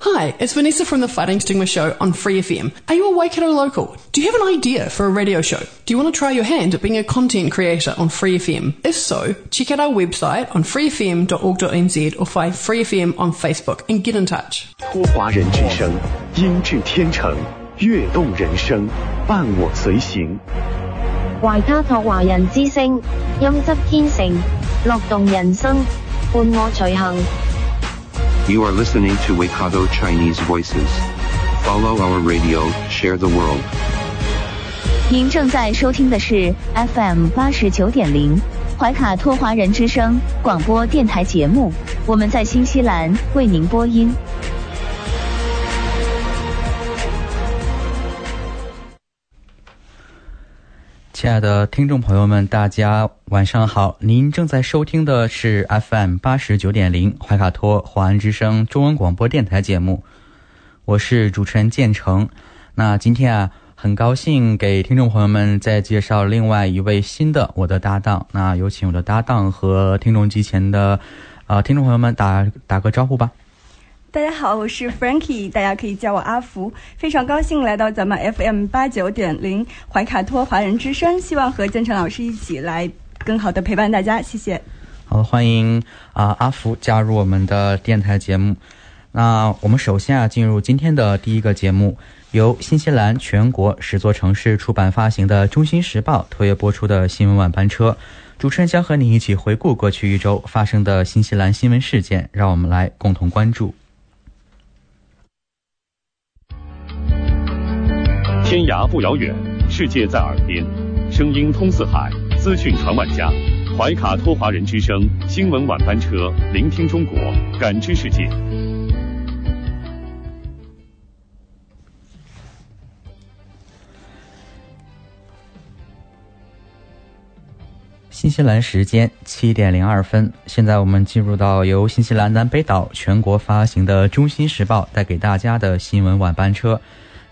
Hi, it's Vanessa from the Fighting Stigma Show on Free FM. Are you a Waikato local? Do you have an idea for a radio show? Do you want to try your hand at being a content creator on Free FM? If so, check out our website on freefm.org.nz or find Free FM on Facebook and get in touch. 托华人之声，音质天成，悦动人生，伴我随行。怀卡托华人之声，音质天成，乐动人生，伴我随行。 You are listening to Waikato Chinese Voices. Follow our radio, share the world. 您正在收听的是 FM 八十九点零怀卡托华人之声广播电台节目，我们在新西兰为您播音。亲爱的听众朋友们，大家晚上好！您正在收听的是 FM 八十九点零怀卡托华安之声中文广播电台节目，我是主持人建成。那今天啊，很高兴给听众朋友们再介绍另外一位新的我的搭档。那有请我的搭档和听众机前的呃听众朋友们打打个招呼吧。大家好，我是 Frankie，大家可以叫我阿福，非常高兴来到咱们 FM 八九点零怀卡托华人之声，希望和建成老师一起来更好的陪伴大家，谢谢。好，欢迎啊、阿福加入我们的电台节目。那我们首先啊进入今天的第一个节目，由新西兰全国十座城市出版发行的《中心时报》特约播出的新闻晚班车。主持人将和你一起回顾过去一周发生的新西兰新闻事件，让我们来共同关注。天涯不遥远，世界在耳边，声音通四海，资讯传万家。怀卡托华人之声新闻晚班车，聆听中国，感知世界。新西兰时间七点零二分，现在我们进入到由新西兰南北岛全国发行的《中新时报》带给大家的新闻晚班车。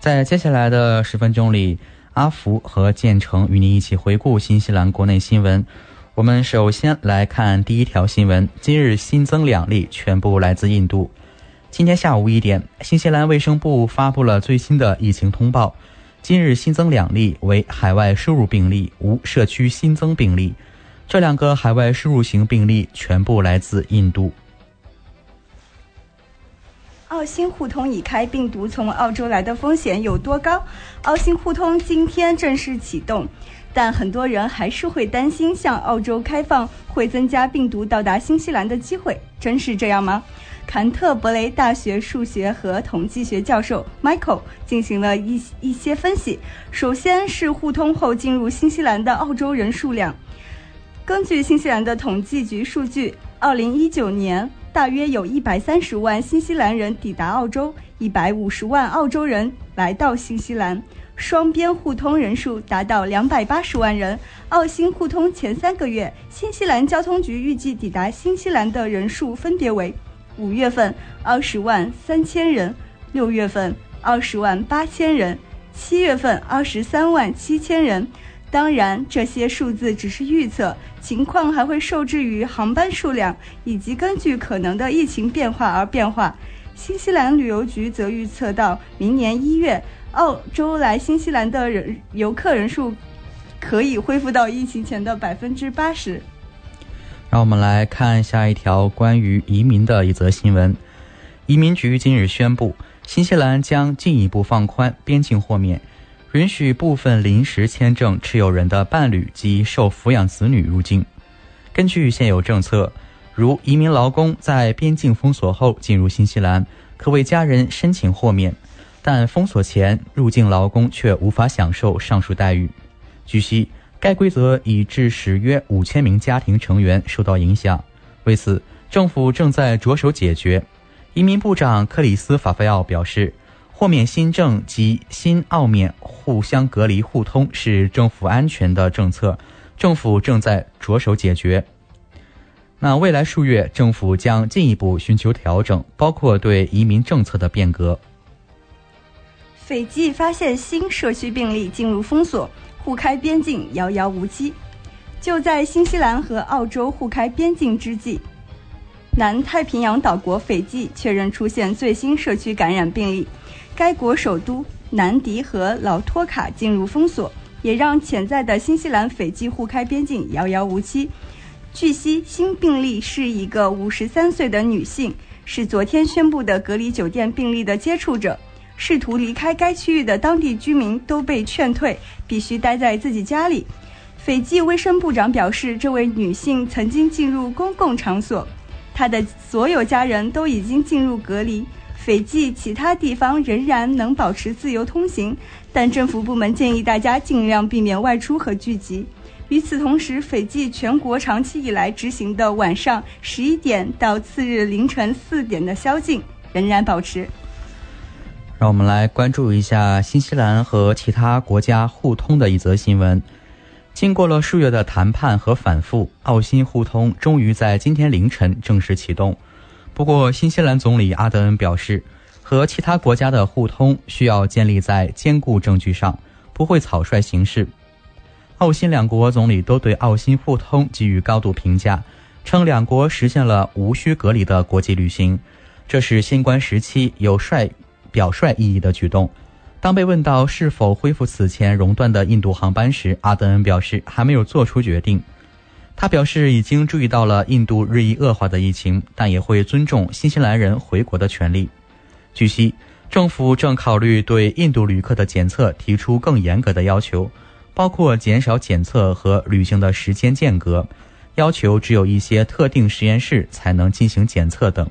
在接下来的十分钟里，阿福和建成与你一起回顾新西兰国内新闻。我们首先来看第一条新闻：今日新增两例，全部来自印度。今天下午一点，新西兰卫生部发布了最新的疫情通报。今日新增两例为海外输入病例，无社区新增病例。这两个海外输入型病例全部来自印度。澳新互通已开，病毒从澳洲来的风险有多高？澳新互通今天正式启动，但很多人还是会担心向澳洲开放会增加病毒到达新西兰的机会，真是这样吗？坎特伯雷大学数学和统计学教授 Michael 进行了一一些分析。首先是互通后进入新西兰的澳洲人数量。根据新西兰的统计局数据，二零一九年大约有一百三十万新西兰人抵达澳洲，一百五十万澳洲人来到新西兰，双边互通人数达到两百八十万人。澳新互通前三个月，新西兰交通局预计抵达新西兰的人数分别为：五月份二十万三千人，六月份二十万八千人，七月份二十三万七千人。当然，这些数字只是预测，情况还会受制于航班数量以及根据可能的疫情变化而变化。新西兰旅游局则预测到明年一月，澳洲来新西兰的人游客人数可以恢复到疫情前的百分之八十。让我们来看下一条关于移民的一则新闻。移民局今日宣布，新西兰将进一步放宽边境豁免。允许部分临时签证持有人的伴侣及受抚养子女入境。根据现有政策，如移民劳工在边境封锁后进入新西兰，可为家人申请豁免，但封锁前入境劳工却无法享受上述待遇。据悉，该规则已致使约五千名家庭成员受到影响。为此，政府正在着手解决。移民部长克里斯法菲奥表示。豁免新政及新澳免互相隔离互通是政府安全的政策，政府正在着手解决。那未来数月，政府将进一步寻求调整，包括对移民政策的变革。斐济发现新社区病例进入封锁，互开边境遥遥无期。就在新西兰和澳洲互开边境之际，南太平洋岛国斐济确认出现最新社区感染病例，该国首都南迪和老托卡进入封锁，也让潜在的新西兰斐济互开边境遥遥无期。据悉，新病例是一个五十三岁的女性，是昨天宣布的隔离酒店病例的接触者。试图离开该区域的当地居民都被劝退，必须待在自己家里。斐济卫生部长表示，这位女性曾经进入公共场所，她的所有家人都已经进入隔离。斐济其他地方仍然能保持自由通行，但政府部门建议大家尽量避免外出和聚集。与此同时，斐济全国长期以来执行的晚上十一点到次日凌晨四点的宵禁仍然保持。让我们来关注一下新西兰和其他国家互通的一则新闻。经过了数月的谈判和反复，澳新互通终于在今天凌晨正式启动。不过，新西兰总理阿德恩表示，和其他国家的互通需要建立在坚固证据上，不会草率行事。澳新两国总理都对澳新互通给予高度评价，称两国实现了无需隔离的国际旅行，这是新冠时期有率。表率意义的举动。当被问到是否恢复此前熔断的印度航班时，阿德恩表示还没有做出决定。他表示已经注意到了印度日益恶化的疫情，但也会尊重新西兰人回国的权利。据悉，政府正考虑对印度旅客的检测提出更严格的要求，包括减少检测和旅行的时间间隔，要求只有一些特定实验室才能进行检测等。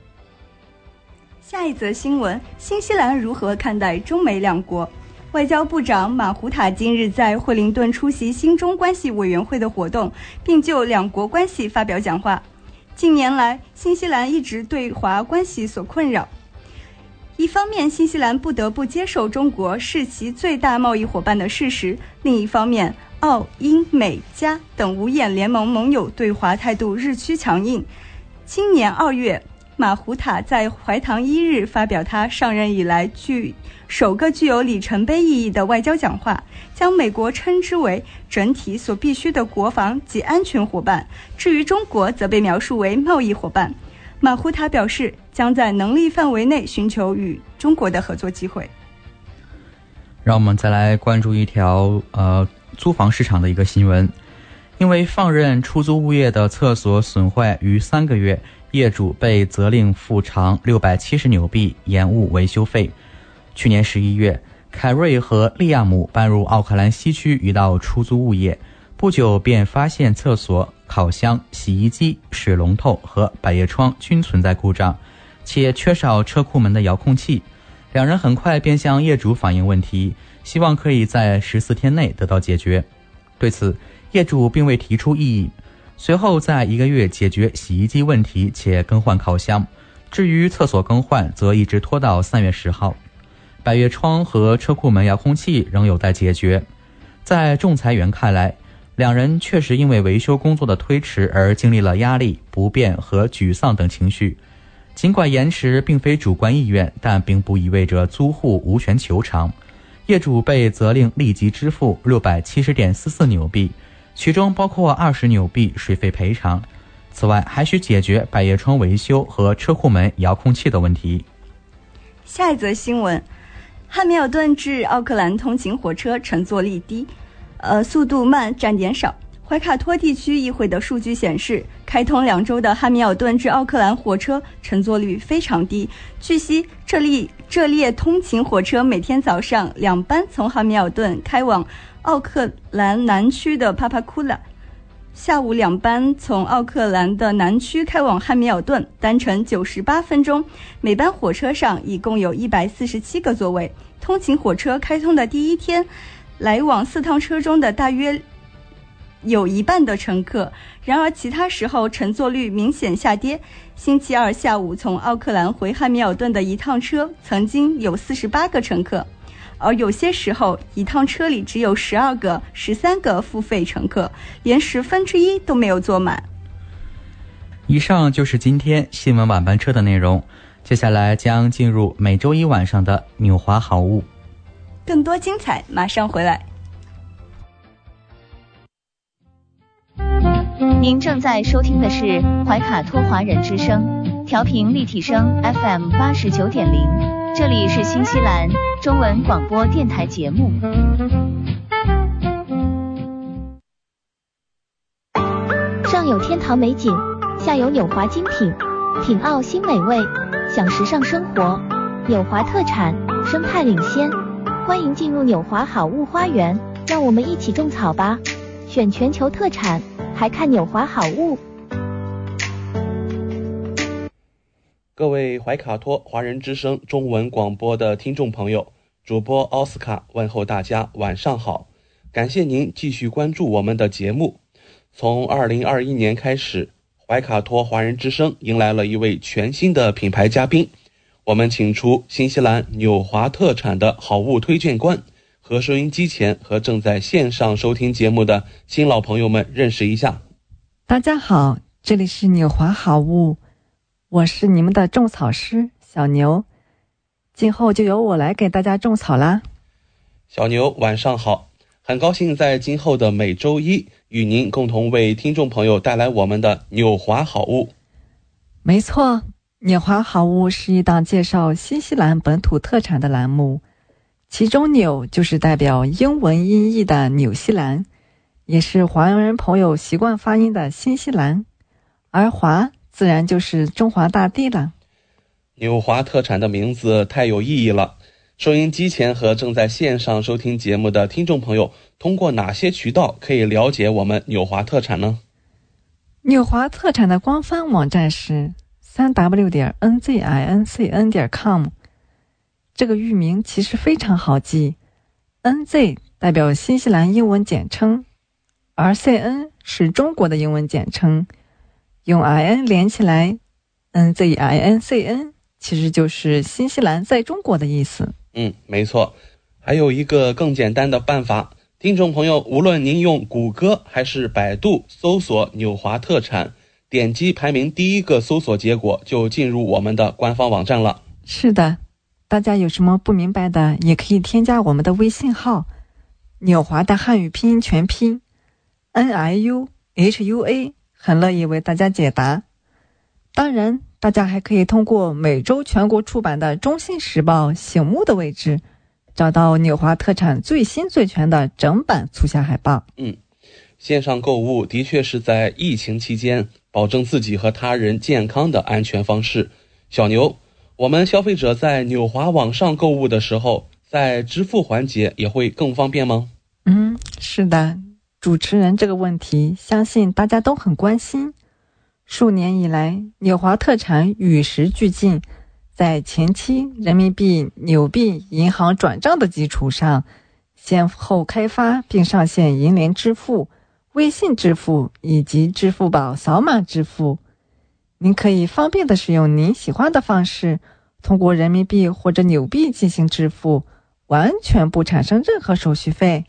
下一则新闻：新西兰如何看待中美两国？外交部长马胡塔今日在惠灵顿出席新中关系委员会的活动，并就两国关系发表讲话。近年来，新西兰一直对华关系所困扰。一方面，新西兰不得不接受中国是其最大贸易伙伴的事实；另一方面，澳、英、美、加等五眼联盟盟友对华态度日趋强硬。今年二月。马胡塔在怀唐一日发表他上任以来具首个具有里程碑意义的外交讲话，将美国称之为整体所必须的国防及安全伙伴。至于中国，则被描述为贸易伙伴。马胡塔表示，将在能力范围内寻求与中国的合作机会。让我们再来关注一条呃租房市场的一个新闻，因为放任出租物业的厕所损坏逾三个月。业主被责令付偿六百七十纽币延误维修费。去年十一月，凯瑞和利亚姆搬入奥克兰西区一道出租物业，不久便发现厕所、烤箱、洗衣机、水龙头和百叶窗均存在故障，且缺少车库门的遥控器。两人很快便向业主反映问题，希望可以在十四天内得到解决。对此，业主并未提出异议。随后，在一个月解决洗衣机问题且更换烤箱。至于厕所更换，则一直拖到三月十号。百叶窗和车库门遥控器仍有待解决。在仲裁员看来，两人确实因为维修工作的推迟而经历了压力、不便和沮丧等情绪。尽管延迟并非主观意愿，但并不意味着租户无权求偿。业主被责令立即支付六百七十点四四纽币。其中包括二十纽币水费赔偿，此外还需解决百叶窗维修和车库门遥控器的问题。下一则新闻：汉密尔顿至奥克兰通勤火车乘坐率低，呃，速度慢，站点少。怀卡托地区议会的数据显示，开通两周的汉密尔顿至奥克兰火车乘坐率非常低。据悉，这列这列通勤火车每天早上两班从汉密尔顿开往。奥克兰南区的帕帕库拉，下午两班从奥克兰的南区开往汉密尔顿，单程九十八分钟。每班火车上一共有一百四十七个座位。通勤火车开通的第一天，来往四趟车中的大约有一半的乘客。然而，其他时候乘坐率明显下跌。星期二下午从奥克兰回汉密尔顿的一趟车，曾经有四十八个乘客。而有些时候，一趟车里只有十二个、十三个付费乘客，连十分之一都没有坐满。以上就是今天新闻晚班车的内容，接下来将进入每周一晚上的纽华好物。更多精彩马上回来。您正在收听的是怀卡托华人之声，调频立体声 FM 八十九点零，这里是新西兰中文广播电台节目。上有天堂美景，下有纽华精品，品澳新美味，享时尚生活。纽华特产，生态领先，欢迎进入纽华好物花园，让我们一起种草吧！选全球特产。还看纽华好物。各位怀卡托华人之声中文广播的听众朋友，主播奥斯卡问候大家晚上好，感谢您继续关注我们的节目。从二零二一年开始，怀卡托华人之声迎来了一位全新的品牌嘉宾，我们请出新西兰纽华特产的好物推荐官。和收音机前和正在线上收听节目的新老朋友们认识一下。大家好，这里是纽华好物，我是你们的种草师小牛，今后就由我来给大家种草啦。小牛晚上好，很高兴在今后的每周一与您共同为听众朋友带来我们的纽华好物。没错，纽华好物是一档介绍新西兰本土特产的栏目。其中“纽”就是代表英文音译的纽西兰，也是华人朋友习惯发音的新西兰，而“华”自然就是中华大地了。纽华特产的名字太有意义了。收音机前和正在线上收听节目的听众朋友，通过哪些渠道可以了解我们纽华特产呢？纽华特产的官方网站是三 w 点 n z i n c n 点 com。这个域名其实非常好记，NZ 代表新西兰英文简称，而 CN 是中国的英文简称，用 IN 连起来，NZINCN 其实就是新西兰在中国的意思。嗯，没错。还有一个更简单的办法，听众朋友，无论您用谷歌还是百度搜索“纽华特产”，点击排名第一个搜索结果，就进入我们的官方网站了。是的。大家有什么不明白的，也可以添加我们的微信号“纽华”的汉语拼音全拼 “n i u h u a”，很乐意为大家解答。当然，大家还可以通过每周全国出版的《中新时报》醒目的位置，找到纽华特产最新最全的整版促销海报。嗯，线上购物的确是在疫情期间保证自己和他人健康的安全方式。小牛。我们消费者在纽华网上购物的时候，在支付环节也会更方便吗？嗯，是的，主持人这个问题，相信大家都很关心。数年以来，纽华特产与时俱进，在前期人民币、纽币银行转账的基础上，先后开发并上线银联支付、微信支付以及支付宝扫码支付。您可以方便的使用您喜欢的方式，通过人民币或者纽币进行支付，完全不产生任何手续费。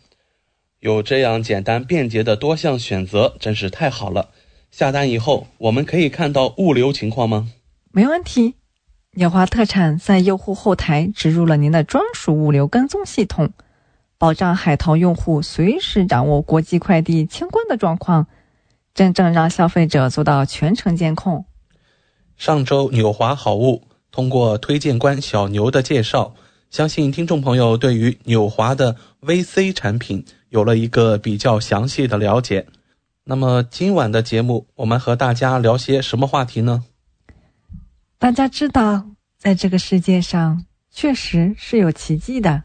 有这样简单便捷的多项选择，真是太好了。下单以后，我们可以看到物流情况吗？没问题。纽华特产在用户后台植入了您的专属物流跟踪系统，保障海淘用户随时掌握国际快递清关的状况，真正让消费者做到全程监控。上周纽华好物通过推荐官小牛的介绍，相信听众朋友对于纽华的 VC 产品有了一个比较详细的了解。那么今晚的节目，我们和大家聊些什么话题呢？大家知道，在这个世界上确实是有奇迹的，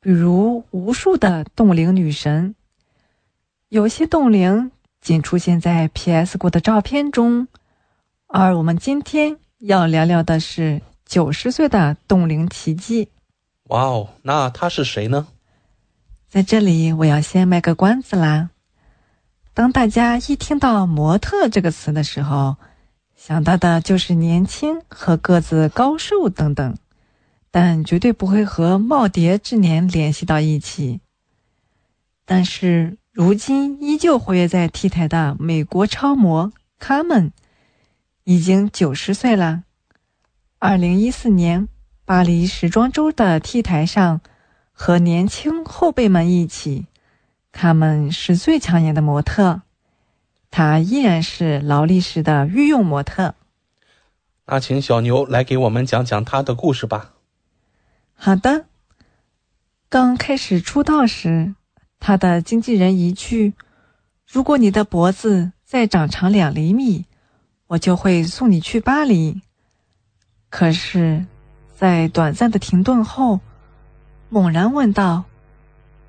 比如无数的冻龄女神，有些冻龄仅出现在 PS 过的照片中。而我们今天要聊聊的是九十岁的冻龄奇迹。哇哦，那他是谁呢？在这里，我要先卖个关子啦。当大家一听到“模特”这个词的时候，想到的就是年轻和个子高瘦等等，但绝对不会和耄耋之年联系到一起。但是，如今依旧活跃在 T 台的美国超模卡门。已经九十岁了。二零一四年，巴黎时装周的 T 台上，和年轻后辈们一起，他们是最抢眼的模特。他依然是劳力士的御用模特。那请小牛来给我们讲讲他的故事吧。好的。刚开始出道时，他的经纪人一句：“如果你的脖子再长长两厘米，我就会送你去巴黎。”可是，在短暂的停顿后，猛然问道：“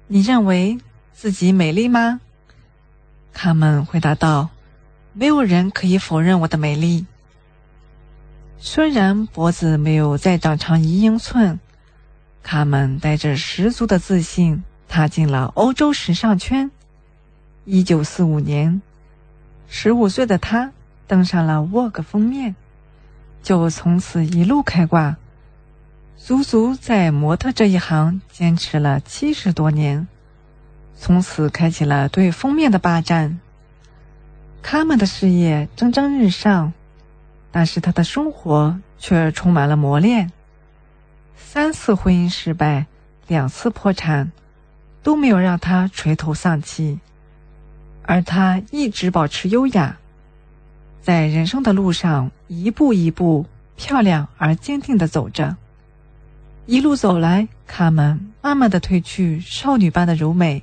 你认为自己美丽吗？”卡门回答道：“没有人可以否认我的美丽。虽然脖子没有再长长一英寸，卡门带着十足的自信踏进了欧洲时尚圈。一九四五年，十五岁的他登上了《Vogue》封面，就从此一路开挂，足足在模特这一行坚持了七十多年。”从此开启了对封面的霸占。卡门的事业蒸蒸日上，但是他的生活却充满了磨练。三次婚姻失败，两次破产，都没有让他垂头丧气，而他一直保持优雅，在人生的路上一步一步漂亮而坚定的走着。一路走来，卡门慢慢的褪去少女般的柔美。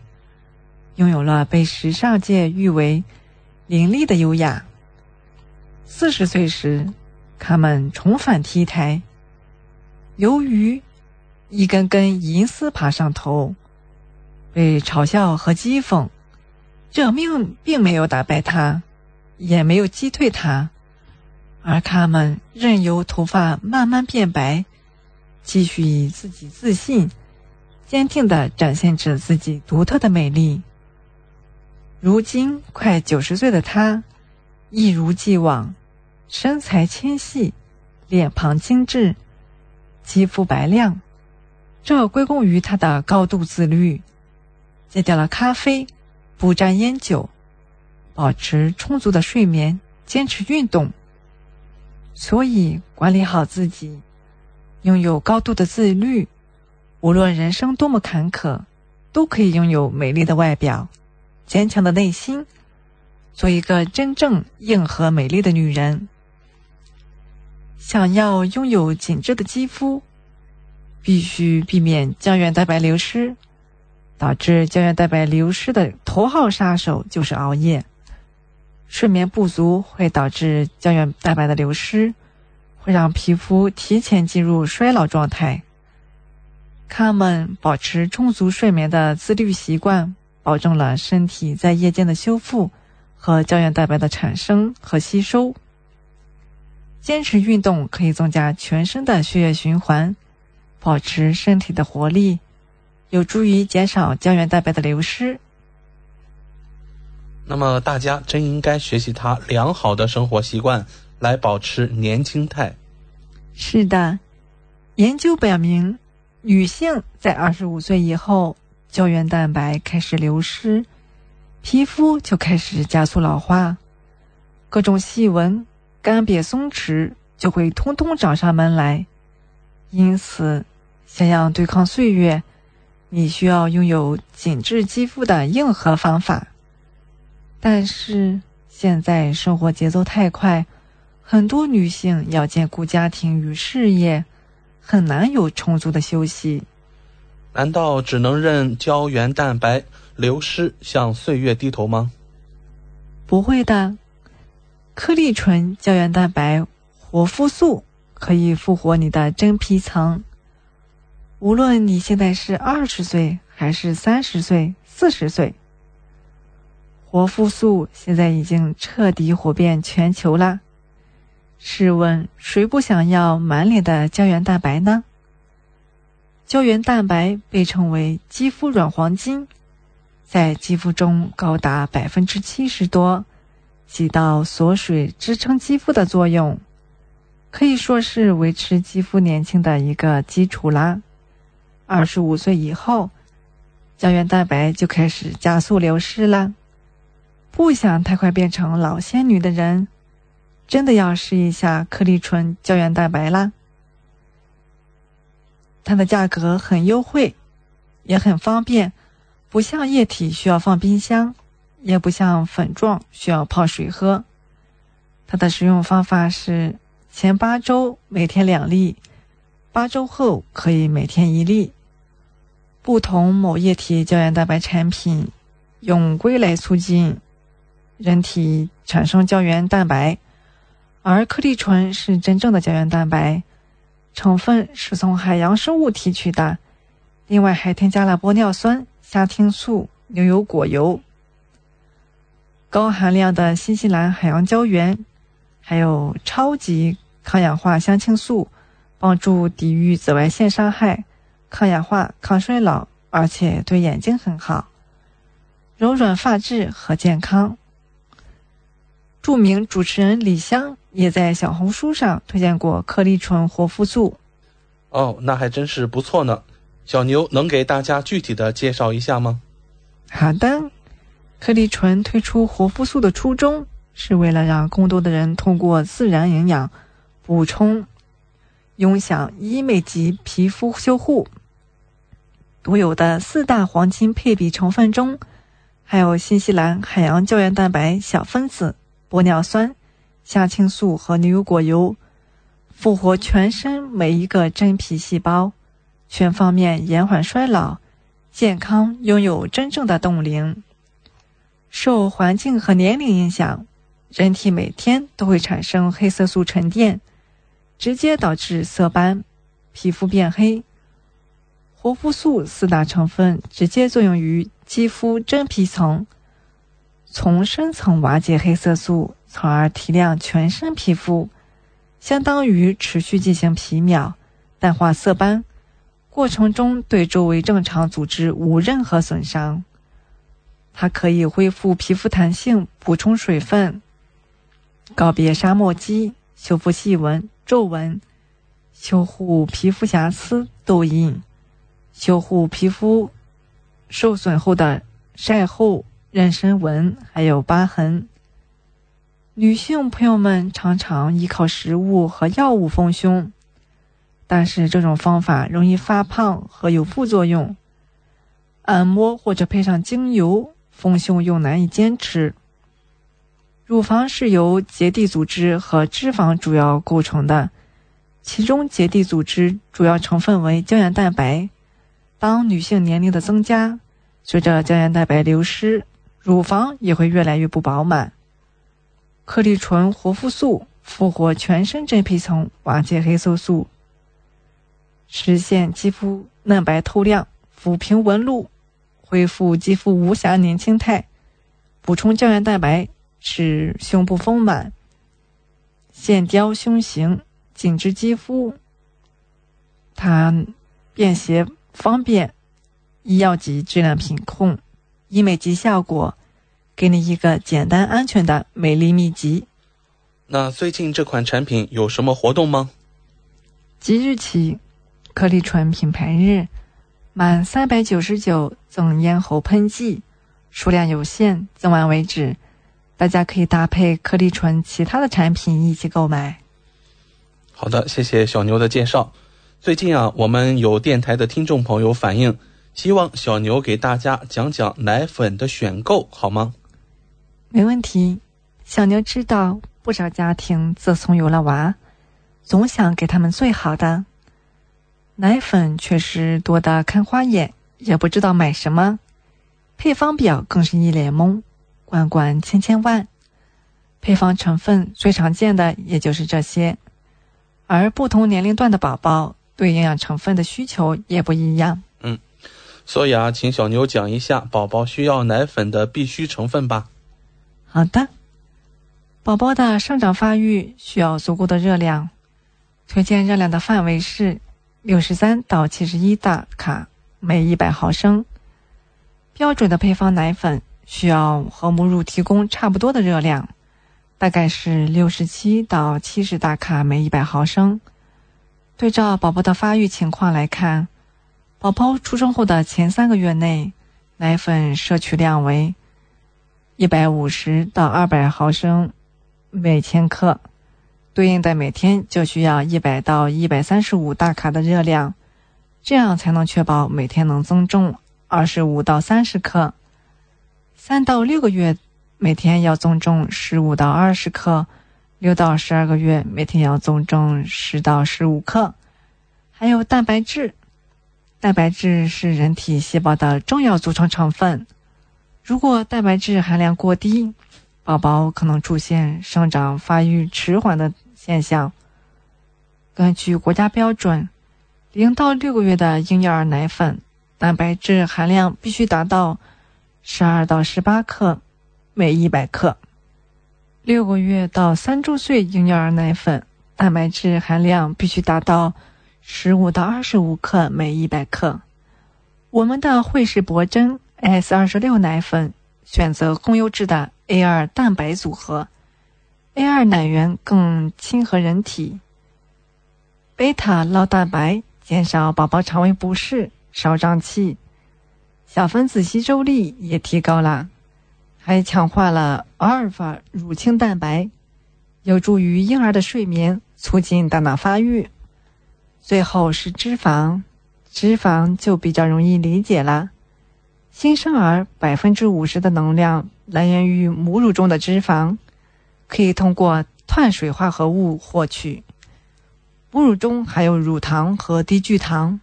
拥有了被时尚界誉为凌厉的优雅。四十岁时，他们重返 T 台，由于一根根银丝爬上头，被嘲笑和讥讽，这命并没有打败他，也没有击退他，而他们任由头发慢慢变白，继续以自己自信、坚定的展现着自己独特的美丽。如今快九十岁的他，一如既往，身材纤细，脸庞精致，肌肤白亮。这归功于他的高度自律，戒掉了咖啡，不沾烟酒，保持充足的睡眠，坚持运动。所以，管理好自己，拥有高度的自律，无论人生多么坎坷，都可以拥有美丽的外表。坚强的内心，做一个真正硬核美丽的女人。想要拥有紧致的肌肤，必须避免胶原蛋白流失。导致胶原蛋白流失的头号杀手就是熬夜。睡眠不足会导致胶原蛋白的流失，会让皮肤提前进入衰老状态。他们保持充足睡眠的自律习惯。保证了身体在夜间的修复和胶原蛋白的产生和吸收。坚持运动可以增加全身的血液循环，保持身体的活力，有助于减少胶原蛋白的流失。那么，大家真应该学习他良好的生活习惯，来保持年轻态。是的，研究表明，女性在二十五岁以后。胶原蛋白开始流失，皮肤就开始加速老化，各种细纹、干瘪、松弛就会通通找上门来。因此，想要对抗岁月，你需要拥有紧致肌肤的硬核方法。但是，现在生活节奏太快，很多女性要兼顾家庭与事业，很难有充足的休息。难道只能任胶原蛋白流失，向岁月低头吗？不会的，颗粒醇胶原蛋白活肤素可以复活你的真皮层。无论你现在是二十岁还是三十岁、四十岁，活肤素现在已经彻底火遍全球了。试问，谁不想要满脸的胶原蛋白呢？胶原蛋白被称为肌肤软黄金，在肌肤中高达百分之七十多，起到锁水、支撑肌肤的作用，可以说是维持肌肤年轻的一个基础啦。二十五岁以后，胶原蛋白就开始加速流失了。不想太快变成老仙女的人，真的要试一下颗粒醇胶原蛋白啦。它的价格很优惠，也很方便，不像液体需要放冰箱，也不像粉状需要泡水喝。它的使用方法是：前八周每天两粒，八周后可以每天一粒。不同某液体胶原蛋白产品用硅来促进人体产生胶原蛋白，而颗粒醇是真正的胶原蛋白，成分是从海洋生物提取的。另外还添加了玻尿酸、虾青素、牛油果油、高含量的新西兰海洋胶原，还有超级抗氧化香青素，帮助抵御紫外线伤害。抗氧化、抗衰老，而且对眼睛很好，柔软发质和健康。著名主持人李湘也在小红书上推荐过颗粒纯活肤素。哦，那还真是不错呢。小牛能给大家具体的介绍一下吗？好的，颗粒纯推出活肤素的初衷是为了让更多的人通过自然营养补充。拥享医美级皮肤修护，独有的四大黄金配比成分中，还有新西兰海洋胶原蛋白小分子、玻尿酸、虾青素和牛油果油，复活全身每一个真皮细胞，全方面延缓衰老，健康拥有真正的冻龄。受环境和年龄影响，人体每天都会产生黑色素沉淀。直接导致色斑、皮肤变黑。活肤素四大成分直接作用于肌肤真皮层，从深层瓦解黑色素，从而提亮全身皮肤，相当于持续进行皮秒，淡化色斑，过程中对周围正常组织无任何损伤。它可以恢复皮肤弹性，补充水分，告别沙漠肌，修复细纹。皱纹，修护皮肤瑕疵、痘印，修护皮肤受损后的晒后妊娠纹，还有疤痕。女性朋友们常常依靠食物和药物丰胸，但是这种方法容易发胖和有副作用。按摩或者配上精油丰胸又难以坚持。乳房是由结缔组织和脂肪主要构成的，其中结缔组织主要成分为胶原蛋白。当女性年龄的增加，随着胶原蛋白流失，乳房也会越来越不饱满。颗粒醇活肤素复活全身真皮层，瓦解黑色素，实现肌肤嫩白透亮，抚平纹路，恢复肌肤无瑕年轻态，补充胶原蛋白。使胸部丰满、线雕胸型、紧致肌肤。它便携方便，医药级质量品控，医美级效果，给你一个简单安全的美丽秘籍。那最近这款产品有什么活动吗？即日起，颗粒醇品牌日，满三百九十九赠咽喉喷剂，数量有限，赠完为止。大家可以搭配颗粒醇其他的产品一起购买。好的，谢谢小牛的介绍。最近啊，我们有电台的听众朋友反映，希望小牛给大家讲讲奶粉的选购，好吗？没问题。小牛知道，不少家庭自从有了娃，总想给他们最好的奶粉，确实多得看花眼，也不知道买什么，配方表更是一脸懵。罐罐千千万，配方成分最常见的也就是这些，而不同年龄段的宝宝对营养成分的需求也不一样。嗯，所以啊，请小牛讲一下宝宝需要奶粉的必需成分吧。好的，宝宝的生长发育需要足够的热量，推荐热量的范围是六十三到七十一大卡每一百毫升，标准的配方奶粉。需要和母乳提供差不多的热量，大概是六十七到七十大卡每一百毫升。对照宝宝的发育情况来看，宝宝出生后的前三个月内，奶粉摄取量为一百五十到二百毫升每千克，对应的每天就需要一百到一百三十五大卡的热量。这样才能确保每天能增重二十五到三十克。三到六个月每天要增重十五到二十克，六到十二个月每天要增重十到十五克。还有蛋白质，蛋白质是人体细胞的重要组成成分。如果蛋白质含量过低，宝宝可能出现生长发育迟缓的现象。根据国家标准，零到六个月的婴幼儿奶粉蛋白质含量必须达到十二到十八克每一百克；六个月到三周岁婴幼儿奶粉蛋白质含量必须达到十五到二十五克每一百克。我们的惠氏铂珍 S 二十六奶粉选择更优质的 A 二蛋白组合，A 二奶源更亲和人体。贝塔酪蛋白减少宝宝肠胃不适、少胀气，小分子吸收力也提高了，还强化了阿尔法乳清蛋白，有助于婴儿的睡眠，促进大脑发育。最后是脂肪，脂肪就比较容易理解了。新生儿百分之五十的能量来源于母乳中的脂肪，可以通过碳水化合物获取。母乳中含有乳糖和低聚糖，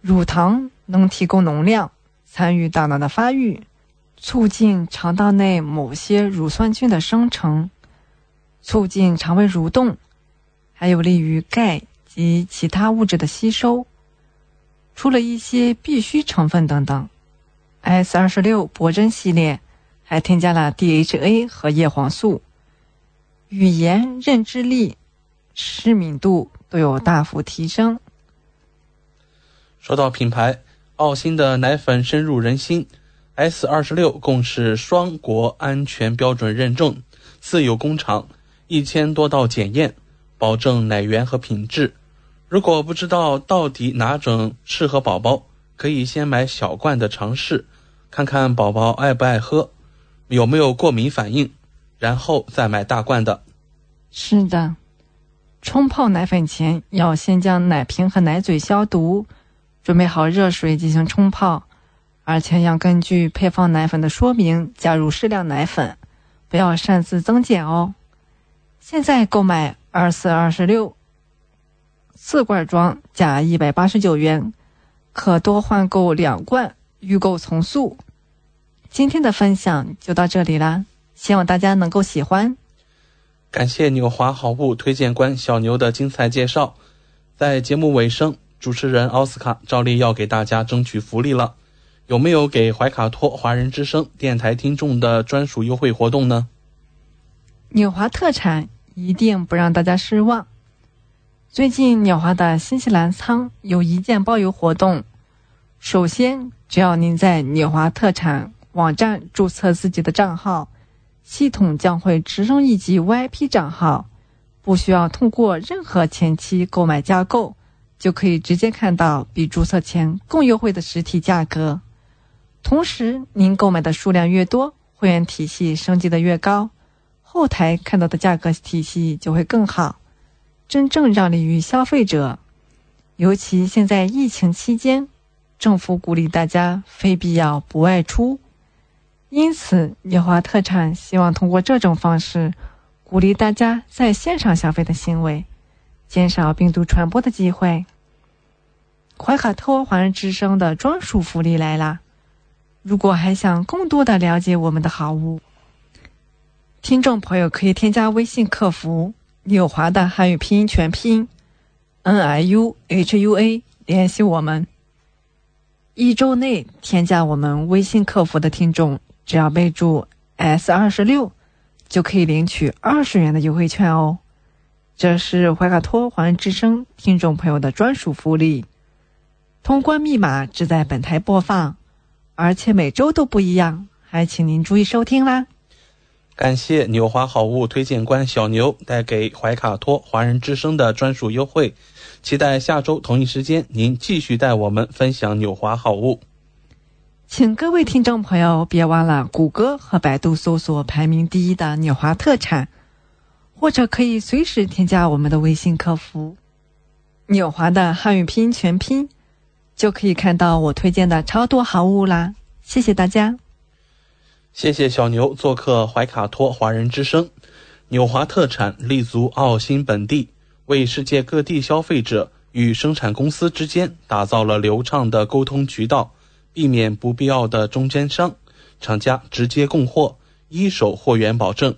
乳糖能提供能量，参与大脑的发育，促进肠道内某些乳酸菌的生成，促进肠胃蠕动，还有利于钙及其他物质的吸收。除了一些必需成分等等，S 二十六博珍系列还添加了 DHA 和叶黄素，语言认知力。失敏度都有大幅提升。说到品牌，澳新的奶粉深入人心，S 二十六共是双国安全标准认证，自有工厂，一千多道检验，保证奶源和品质。如果不知道到底哪种适合宝宝，可以先买小罐的尝试，看看宝宝爱不爱喝，有没有过敏反应，然后再买大罐的。是的。冲泡奶粉前要先将奶瓶和奶嘴消毒，准备好热水进行冲泡，而且要根据配方奶粉的说明加入适量奶粉，不要擅自增减哦。现在购买二四二十六四罐装价一百八十九元，可多换购两罐，预购从速。今天的分享就到这里啦，希望大家能够喜欢。感谢纽华好物推荐官小牛的精彩介绍。在节目尾声，主持人奥斯卡照例要给大家争取福利了。有没有给怀卡托华人之声电台听众的专属优惠活动呢？纽华特产一定不让大家失望。最近纽华的新西兰仓有一件包邮活动。首先，只要您在纽华特产网站注册自己的账号。系统将会直升一级 VIP 账号，不需要通过任何前期购买架构，就可以直接看到比注册前更优惠的实体价格。同时，您购买的数量越多，会员体系升级的越高，后台看到的价格体系就会更好，真正让利于消费者。尤其现在疫情期间，政府鼓励大家非必要不外出。因此，纽华特产希望通过这种方式，鼓励大家在线上消费的行为，减少病毒传播的机会。怀卡托华人之声的专属福利来啦！如果还想更多的了解我们的好物，听众朋友可以添加微信客服“纽华”的汉语拼音全拼 “n i u h u a” 联系我们。一周内添加我们微信客服的听众。只要备注 S 二十六，就可以领取二十元的优惠券哦。这是怀卡托华人之声听众朋友的专属福利，通关密码只在本台播放，而且每周都不一样，还请您注意收听啦。感谢纽华好物推荐官小牛带给怀卡托华人之声的专属优惠，期待下周同一时间您继续带我们分享纽华好物。请各位听众朋友别忘了谷歌和百度搜索排名第一的纽华特产，或者可以随时添加我们的微信客服“纽华”的汉语拼音全拼就可以看到我推荐的超多好物啦。谢谢大家，谢谢小牛做客怀卡托华人之声。纽华特产立足澳新本地，为世界各地消费者与生产公司之间打造了流畅的沟通渠道，避免不必要的中间商，厂家直接供货，一手货源保证。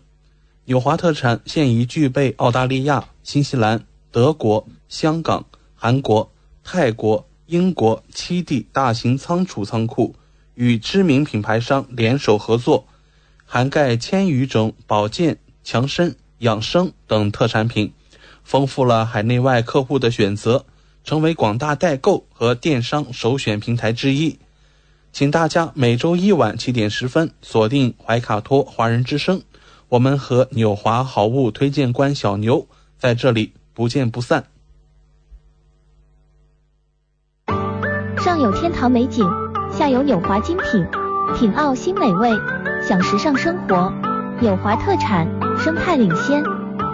纽华特产现已具备澳大利亚、新西兰、德国、香港、韩国、泰国、英国七地大型仓储仓库，与知名品牌商联手合作，涵盖千余种保健。强身养生等特产品，丰富了海内外客户的选择，成为广大代购和电商首选平台之一。请大家每周一晚七点十分锁定怀卡托华人之声，我们和纽华好物推荐官小牛在这里不见不散。上有天堂美景，下有纽华精品，品澳新美味，享时尚生活，纽华特产。生态领先，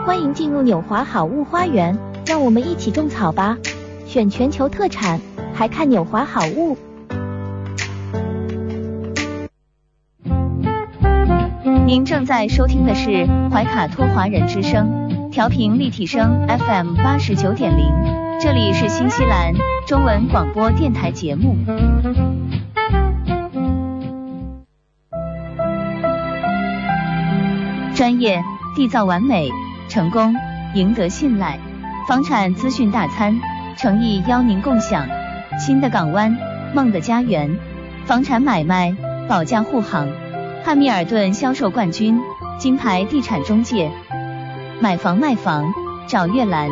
欢迎进入纽华好物花园，让我们一起种草吧！选全球特产，还看纽华好物。您正在收听的是怀卡托华人之声，调频立体声 FM 八十九点零，这里是新西兰中文广播电台节目。专业。缔造完美，成功赢得信赖。房产资讯大餐，诚意邀您共享。新的港湾，梦的家园。房产买卖，保驾护航。汉密尔顿销售冠军，金牌地产中介。买房卖房，找月兰。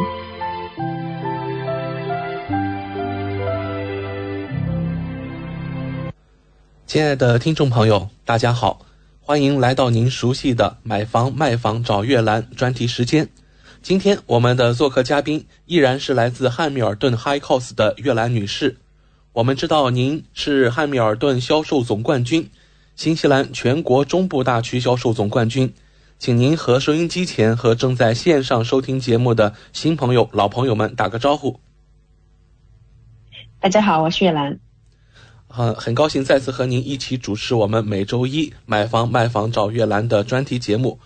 亲爱的听众朋友，大家好。欢迎来到您熟悉的买房卖房找月兰专题时间。今天我们的做客嘉宾依然是来自汉密尔顿 High Cost 的月兰女士。我们知道您是汉密尔顿销售总冠军，新西兰全国中部大区销售总冠军。请您和收音机前和正在线上收听节目的新朋友、老朋友们打个招呼。大家好，我是月兰。很很高兴再次和您一起主持我们每周一买房卖房找月兰的专题节目。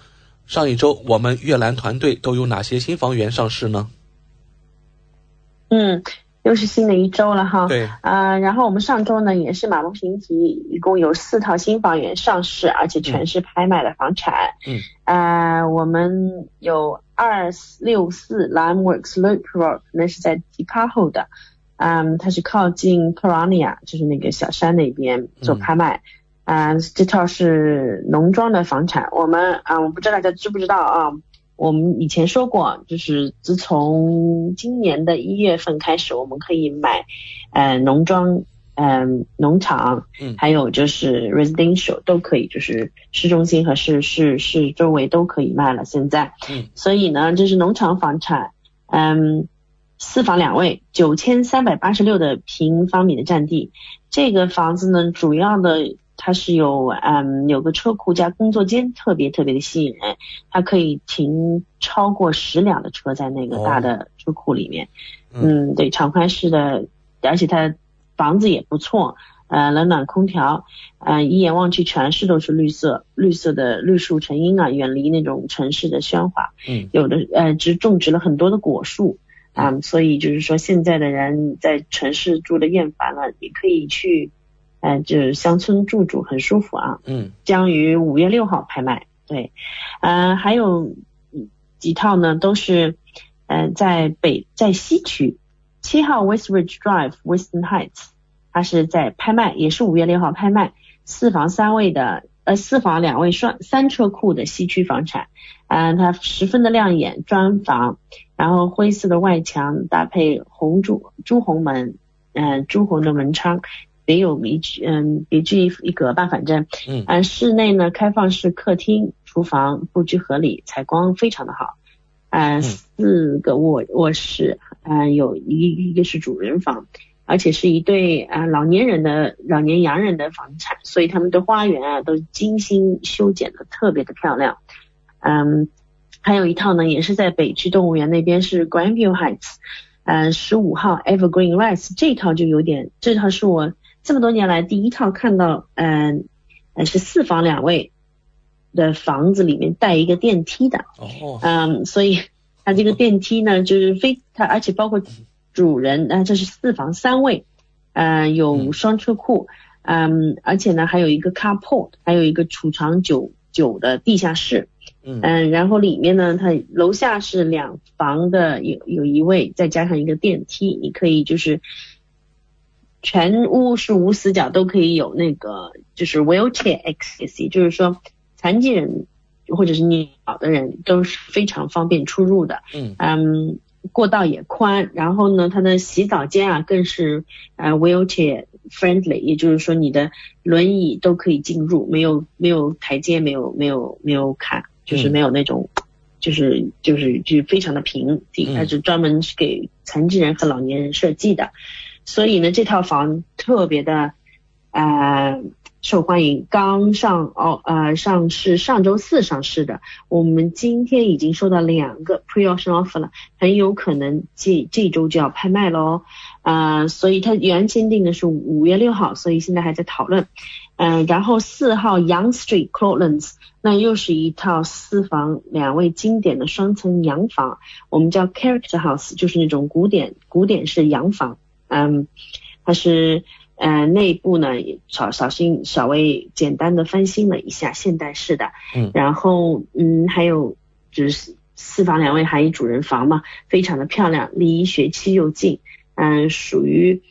上一周我们月兰团队都有哪些新房源上市呢？嗯，又是新的一周了哈。对。啊，然后我们上周呢也是马不停蹄，一共有四套新房源上市，而且全是拍卖的房产。嗯。呃，我们有二六四 Limeworks Loop Road，那是在 d e p a h o 的。嗯，它是靠近 p r a n i a 就是那个小山那边做拍卖。嗯，这套是农庄的房产。我们啊，我不知道大家知不知道啊？我们以前说过，就是自从今年的一月份开始，我们可以买，呃，农庄，嗯，农场，嗯，还有就是 residential 都可以，就是市中心和市市市周围都可以卖了。现在，嗯，所以呢，这是农场房产，嗯。四房两卫，九千三百八十六的平方米的占地。这个房子呢，主要的它是有嗯有个车库加工作间，特别特别的吸引人。它可以停超过十辆的车在那个大的车库里面。嗯，对，敞宽式的，而且它房子也不错。呃，冷暖空调，呃，一眼望去全是都是绿色，绿色的绿树成荫啊，远离那种城市的喧哗。嗯，有的呃，植种植了很多的果树。啊，所以就是说，现在的人在城市住的厌烦了，也可以去，呃，就是乡村住住，很舒服啊。嗯，将于五月六号拍卖。对，嗯，还有几套呢，都是，嗯，在北在西区七号 Westridge Drive Western Heights，它是在拍卖，也是五月六号拍卖，四房三卫的，呃，四房两卫双三车库的西区房产。嗯，它十分的亮眼，砖房，然后灰色的外墙搭配红朱朱红门，嗯，朱红的门窗，别有一嗯别具一格吧，反正，嗯，室内呢开放式客厅、厨房布局合理，采光非常的好，嗯，四个卧卧室，嗯，有一一个是主人房，而且是一对啊老年人的老年洋人的房产，所以他们的花园啊都精心修剪的特别的漂亮。嗯，还有一套呢，也是在北区动物园那边，是 Grandview Heights，呃，十五号 Evergreen Rise 这套就有点，这套是我这么多年来第一套看到，嗯、呃，是四房两卫的房子里面带一个电梯的。哦，嗯，所以它这个电梯呢，就是非它，而且包括主人，啊、这是四房三卫，呃，有双车库，嗯，而且呢还有一个 carport，还有一个储藏酒酒的地下室，嗯嗯，然后里面呢，它楼下是两房的，有有一位，再加上一个电梯，你可以就是全屋是无死角，都可以有那个就是 wheelchair access，就是说残疾人或者是你老的人都是非常方便出入的。嗯嗯，过道也宽，然后呢，它的洗澡间啊更是呃 wheelchair friendly，也就是说你的轮椅都可以进入，没有没有台阶，没有没有没有坎，就是嗯没有那种。就是就是就是非常的平它是专门是给残疾人和老年人设计的，所以呢，这套房特别的呃受欢迎。刚上哦呃上市，上周四上市的，我们今天已经收到两个 pre-auction offer 了，很有可能这这周就要拍卖喽。呃，所以它原签订的是五月六号，所以现在还在讨论。嗯、然后四号 Young Street Clotlands，那又是一套四房两卫经典的双层洋房，我们叫 Character House，就是那种古典古典式洋房。嗯，它是呃内部呢也小小心稍微简单的翻新了一下，现代式的。嗯然后嗯还有就是四房两卫还一主人房嘛，非常的漂亮，离学区又近，嗯，属于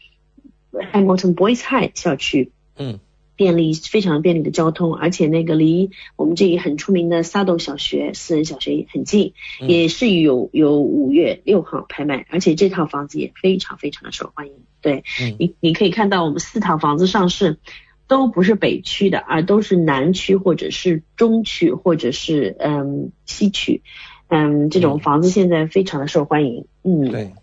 Hamilton Boys High 校区。嗯便利，非常便利的交通，而且那个离我们这里很出名的萨斗小学私人小学也很近，嗯也是有有五月六号拍卖，而且这套房子也非常非常的受欢迎。对、嗯你，你可以看到我们四套房子上市都不是北区的，而都是南区或者是中区或者是嗯西区，嗯，这种房子现在非常的受欢迎。嗯，对。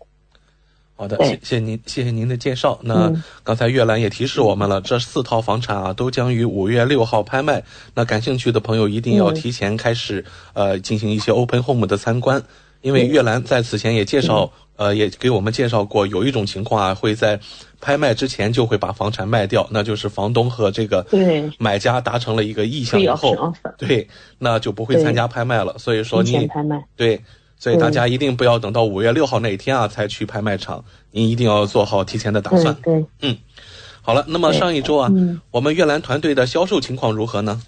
好的，谢谢您，谢谢您的介绍。那嗯。刚才月兰也提示我们了，这四套房产啊都将于五月六号拍卖。那感兴趣的朋友一定要嗯提前开始、呃进行一些 open home 的参观，因为月兰在此前也介绍、呃也给我们介绍过，有一种情况啊会在拍卖之前就会把房产卖掉，那就是房东和这个对。买家达成了一个意向以后对，那就不会参加拍卖了。所以说提前你拍卖。对，所以大嗯家一定不要等到五月六号那一天啊才去拍卖场，您一定要做好提前的打算。对对，嗯，好了，那么上一周啊，嗯我们悦兰团队的销售情况如何呢？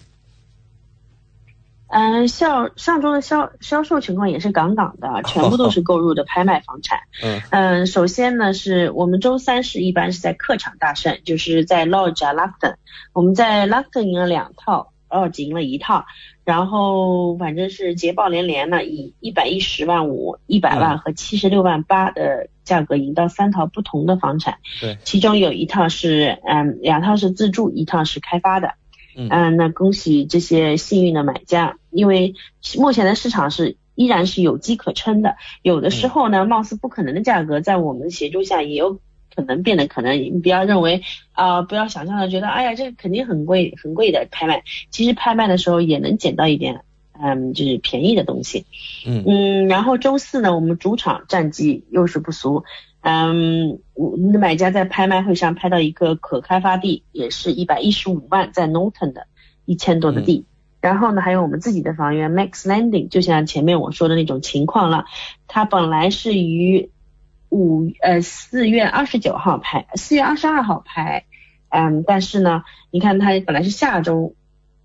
嗯，销上周的销销售情况也是杠杠的，全部都是购入的拍卖房产。嗯嗯，首先呢，是我们周三是一般是在客场大胜，就是在 Lodge 啊 Lufton，我们在 Lufton 赢了两套，Lodge 赢了一套，然后反正是捷报连连呢，以一百一十万五、一百万和七十六万八的价格赢到三套不同的房产，对，其中有一套是嗯，两套是自住，一套是开发的。嗯嗯，那恭喜这些幸运的买家，因为目前的市场是依然是有机可乘的。有的时候呢，貌似不可能的价格，在我们的协助下，也有可能变得可能。你不要认为啊、不要想象的觉得，哎呀，这个肯定很贵很贵的拍卖。其实拍卖的时候也能捡到一点，嗯，就是便宜的东西。嗯嗯，然后周四呢，我们主场战绩又是不俗。嗯，我们的买家在拍卖会上拍到一个可开发地，也是一百一十五万，在 Norton 的一千多的地。然后呢，还有我们自己的房源 Max Landing，就像前面我说的那种情况了。它本来是于五呃四月二十九号拍，四月二十二号拍，嗯，但是呢，你看它本来是下周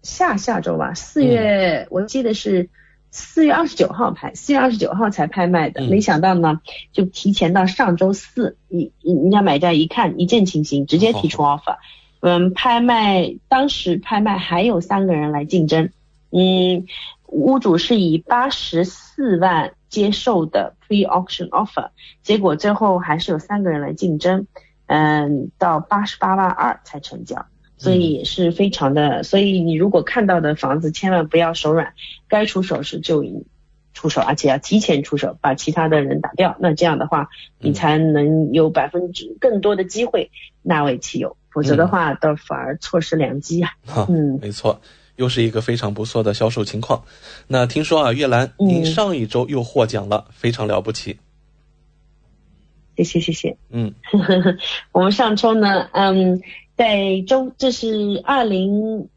下下周吧，四月、我记得是四月二十九号拍，四月二十九号才拍卖的，嗯。没想到呢，就提前到上周四，一人家买家一看一见倾心，直接提出 offer。嗯，拍卖当时拍卖还有三个人来竞争，嗯，屋主是以八十四万接受的 pre-auction offer，结果最后还是有三个人来竞争，嗯，到八十八万二才成交。所以也是非常的，所以你如果看到的房子，千万不要手软，该出手时就出手，而且要提前出手，把其他的人打掉。那这样的话，你才能有百分之更多的机会纳为己有，否则的话，倒反而错失良机啊。嗯没错，又是一个非常不错的销售情况。那听说啊，月兰，嗯您上一周又获奖了，非常了不起。谢谢谢谢。嗯，我们上周呢，嗯，在周这是二零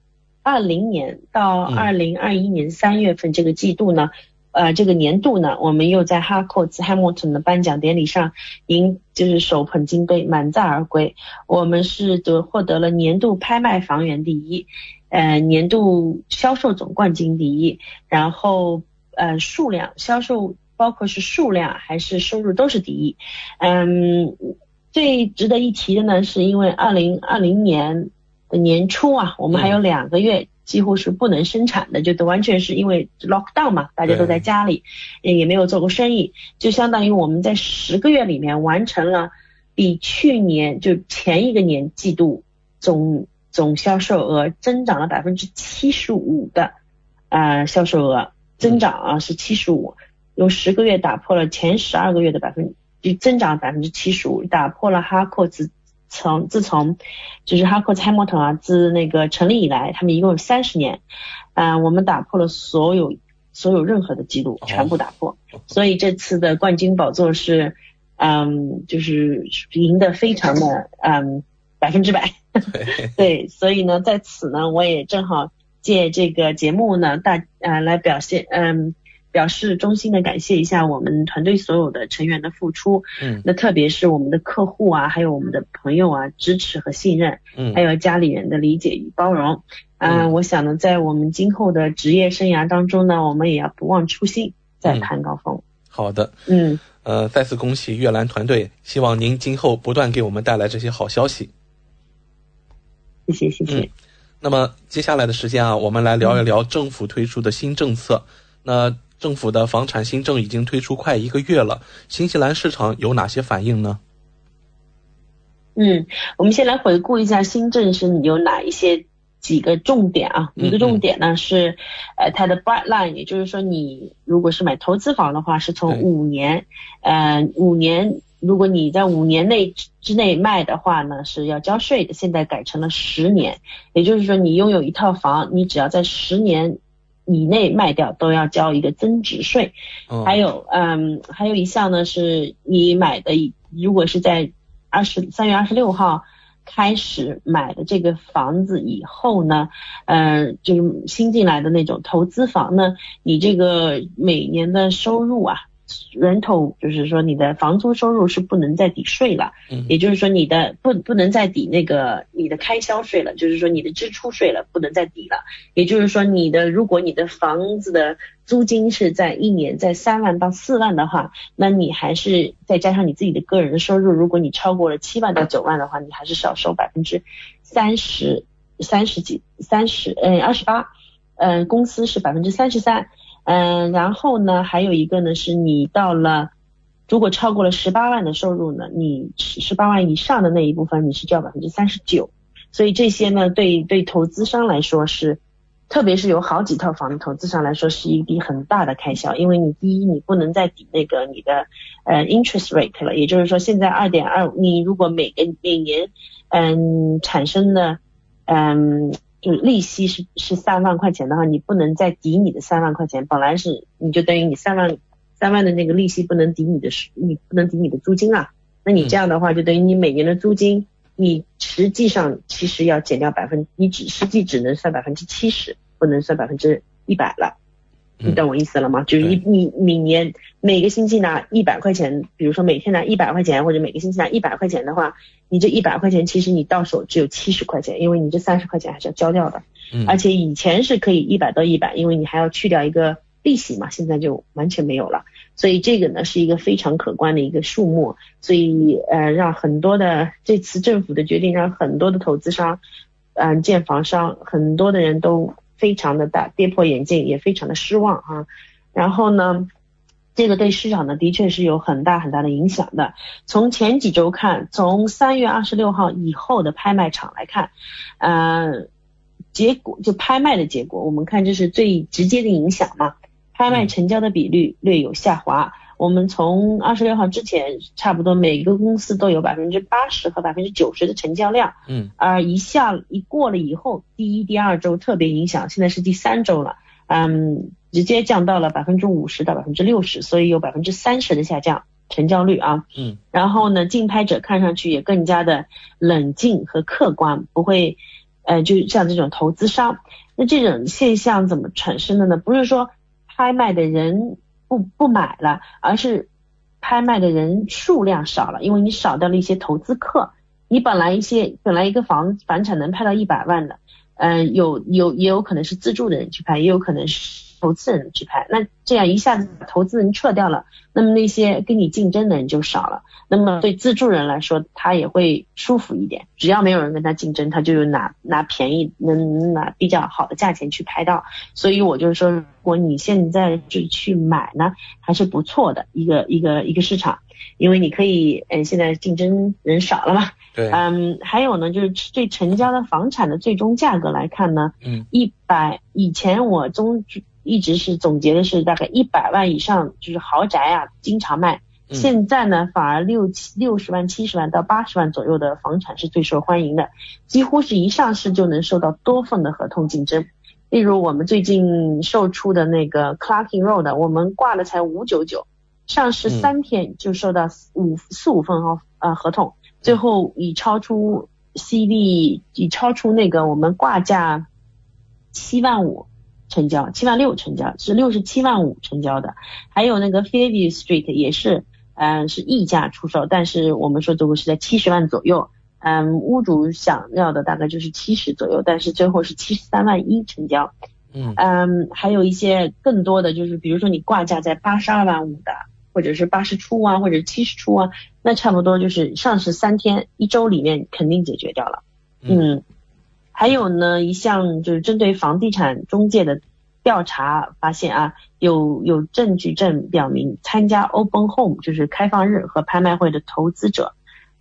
二零年到二零二一年三月份这个季度呢。呃，这个年度呢，我们又在哈克兹 Hamilton 的颁奖典礼上赢，就是手捧金杯满载而归。我们是得获得了年度拍卖房源第一，呃，年度销售总冠军第一，然后呃数量销售包括是数量还是收入都是第一。嗯，最值得一提的呢，是因为二零二零年的年初啊，我们还有两个月。几乎是不能生产的，就都完全是因为 lock down 嘛，大家都在家里，也没有做过生意，就相当于我们在十个月里面完成了比去年就前一个年季度总总销售额增长了百分之七十五的啊销售额增长啊是七十五，用十个月打破了前十二个月的百分就增长百分之七十五，打破了哈克自。从自从就是哈克蔡莫腾啊，自那个成立以来，他们一共有三十年，嗯，我们打破了所有所有任何的记录，全部打破。所以这次的冠军宝座是，嗯，就是赢得非常的嗯百分之百。对，所以呢，在此呢，我也正好借这个节目呢，大呃来表现嗯。表示衷心的感谢一下我们团队所有的成员的付出，嗯，那特别是我们的客户啊，还有我们的朋友啊，支持和信任，嗯，还有家里人的理解与包容，嗯，我想呢，在我们今后的职业生涯当中呢，我们也要不忘初心，再攀高峰。好的，嗯，呃，再次恭喜月兰团队，希望您今后不断给我们带来这些好消息。谢谢谢谢。那么接下来的时间啊，我们来聊一聊政府推出的新政策，那。政府的房产新政已经推出快一个月了，新西兰市场有哪些反应呢？嗯，我们先来回顾一下新政是有哪一些几个重点啊？一个重点呢是，呃，它的 bright line，也就是说你如果是买投资房的话，是从五年，呃，五年，如果你在五年内之内卖的话呢，是要交税的，现在改成了十年，也就是说你拥有一套房，你只要在十年。以内卖掉都要交一个增值税，还有嗯，还有一项呢，是你买的，如果是在二十三月二十六号开始买的这个房子以后呢，嗯，就是新进来的那种投资房呢，你这个每年的收入啊。Rental 就是说你的房租收入是不能再抵税了，也就是说你的不不能再抵那个你的开销税了，就是说你的支出税了不能再抵了，也就是说你的如果你的房子的租金是在一年在三万到四万的话，那你还是再加上你自己的个人的收入，如果你超过了七万到九万的话，你还是少收百分之三十三十几三十嗯二十八，嗯公司是百分之三十三。嗯，然后呢，还有一个呢，是你到了，如果超过了十八万的收入呢，你十八万以上的那一部分你是交百分之三十九，所以这些呢，对对投资商来说是，特别是有好几套房的投资商来说是一笔很大的开销，因为你第一你不能再抵那个你的呃 interest rate 了，也就是说现在二点二，你如果每个每年嗯产生的嗯。就利息是是三万块钱的话，你不能再抵你的三万块钱，本来是你就等于你三万三万的那个利息不能抵你的你不能抵你的租金了。那你这样的话，就等于你每年的租金，你实际上其实要减掉百分，你只实际只能算百分之七十，不能算百分之一百了。你懂我意思了吗？就是你你每年每个星期拿一百块钱，比如说每天拿一百块钱，或者每个星期拿一百块钱的话，你这一百块钱其实你到手只有七十块钱，因为你这三十块钱还是要交掉的。嗯。而且以前是可以一百到一百，因为你还要去掉一个利息嘛，现在就完全没有了。所以这个呢是一个非常可观的一个数目，所以呃让很多的这次政府的决定让很多的投资商，嗯建房商很多的人都。非常的大，跌破眼镜，也非常的失望啊。然后呢，这个对市场呢的确是有很大很大的影响的。从前几周看，从三月二十六号以后的拍卖场来看，呃，结果就拍卖的结果，我们看这是最直接的影响嘛。拍卖成交的比率略有下滑。我们从二十六号之前，差不多每个公司都有百分之八十和百分之九十的成交量。嗯，而一下一过了以后，第一、第二周特别影响，现在是第三周了，嗯，直接降到了百分之五十到百分之六十，所以有百分之三十的下降。成交率啊。嗯。然后呢，竞拍者看上去也更加的冷静和客观，不会，呃，就像这种投资商。那这种现象怎么产生的呢？不是说拍卖的人不不买了，而是拍卖的人数量少了，因为你少掉了一些投资客。你本来一些本来一个房房产能拍到一百万的，嗯，有有也有可能是自住的人去拍，也有可能是。投资人去拍，那这样一下子把投资人撤掉了，那么那些跟你竞争的人就少了。那么对自助人来说，他也会舒服一点，只要没有人跟他竞争，他就拿拿便宜，能拿比较好的价钱去拍到。所以我就说，如果你现在就去买呢，还是不错的一个一个一个市场，因为你可以，嗯，现在竞争人少了嘛。对。嗯，还有呢，就是对成交的房产的最终价格来看呢，嗯，一百以前我中。一直是总结的是大概一百万以上就是豪宅啊，经常卖。现在呢，反而六七六十万、七十万到八十万左右的房产是最受欢迎的，几乎是一上市就能受到多份的合同竞争。例如我们最近售出的那个 Clarking Road，我们挂了才五九九，上市三天就收到五四五份合呃合同，最后已超出 CD，已超出那个我们挂价七万五。成交七万六成交是六十七万五成交的，还有那个 Fairview Street 也是，嗯是溢价出售，但是我们说这个是在七十万左右，嗯屋主想要的大概就是七十左右，但是最后是七十三万一成交，嗯。嗯还有一些更多的就是比如说你挂价在八十二万五的，或者是八十出啊，或者七十出啊，那差不多就是上市三天一周里面肯定解决掉了，嗯。还有呢，一项就是针对房地产中介的调查发现啊，有有证据证表明，参加 Open Home 就是开放日和拍卖会的投资者，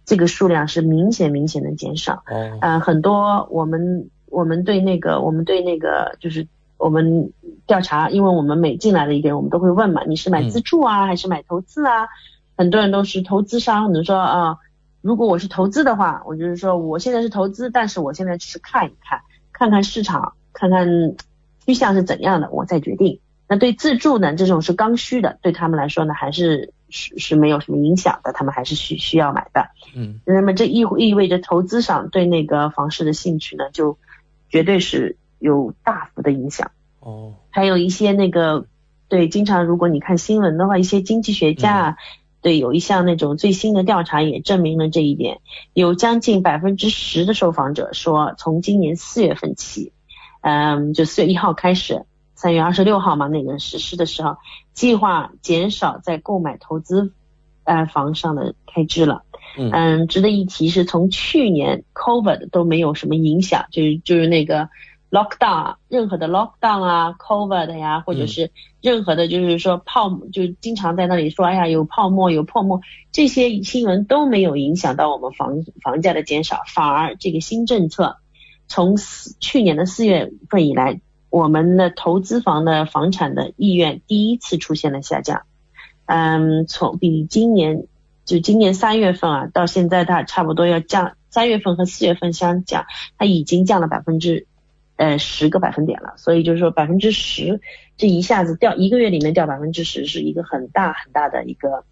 这个数量是明显明显的减少。哦，嗯，很多我们我们对那个我们对那个就是我们调查，因为我们每进来的一个人，我们都会问嘛，你是买自住啊还是买投资啊？很多人都是投资商，可能说啊。如果我是投资的话，我就是说我现在是投资，但是我现在只是看一看，看看市场，看看趋向是怎样的，我再决定。那对自住呢，这种是刚需的，对他们来说呢，还是是是没有什么影响的，他们还是需需要买的。嗯，那么这意意味着投资上对那个房市的兴趣呢，就绝对是有大幅的影响。哦，还有一些那个对，经常如果你看新闻的话，一些经济学家。对，有一项那种最新的调查也证明了这一点，有将近百分之十的受访者说，从今年四月份起，嗯，就四月一号开始，三月二十六号嘛，那个实施的时候，计划减少在购买投资呃房上的开支了。嗯，值得一提是，从去年 COVID 都没有什么影响，就是就是那个。Lockdown 任何的 lockdown 啊，covid 呀，或者是任何的，就是说泡沫，就经常在那里说，哎呀，有泡沫，有泡沫，这些新闻都没有影响到我们房房价的减少，反而这个新政策从四去年的四月份以来，我们的投资房的房产的意愿第一次出现了下降，嗯，从比今年就今年三月份啊到现在，它差不多要降，三月份和四月份相降，它已经降了百分之。呃，十个百分点了，所以就是说百分之十，这一下子掉一个月里面掉百分之十，是一个很大很大的一个，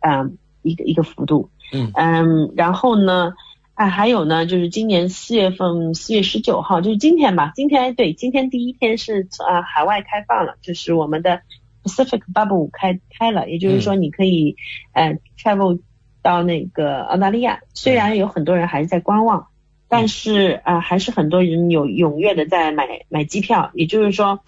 嗯，一个一个幅度。嗯嗯，然后呢，啊，还有呢，就是今年四月份，四月十九号，就是今天吧，今天对，今天第一天是啊海外开放了，就是我们的 Pacific Bubble 开开了，也就是说你可以呃 travel 到那个澳大利亚，虽然有很多人还是在观望。但是啊，还是很多人有踊跃的在买买机票，也就是说，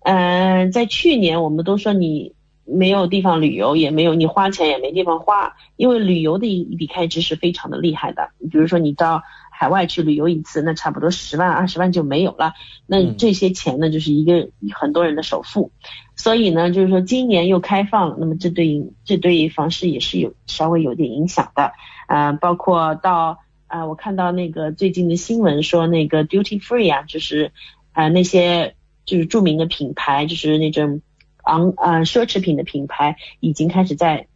嗯，在去年我们都说你没有地方旅游，也没有你花钱也没地方花，因为旅游的一笔开支是非常的厉害的。比如说你到海外去旅游一次，那差不多十万二十万就没有了，那这些钱呢就是一个很多人的首付。所以呢，就是说今年又开放了，那么这对这对房市也是有稍微有点影响的，嗯，包括到。啊，我看到那个最近的新闻说，那个 Duty Free 啊，就是啊那些就是著名的品牌，就是那种昂啊奢侈品的品牌，已经开始在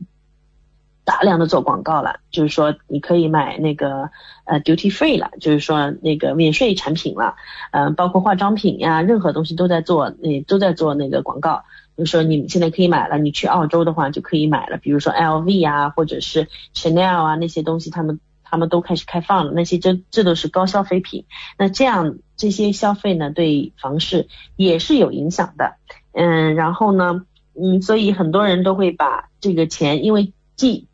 大量的做广告了。就是说你可以买那个呃 Duty Free 了，就是说那个免税产品了。嗯，包括化妆品呀，任何东西都在做，那都在做那个广告。比如说你们现在可以买了，你去澳洲的话就可以买了，比如说 LV 啊，或者是 Chanel 啊那些东西，他们他们都开始开放了，那些这这都是高消费品。那这样这些消费呢，对房市也是有影响的。嗯，然后呢，嗯，所以很多人都会把这个钱，因为既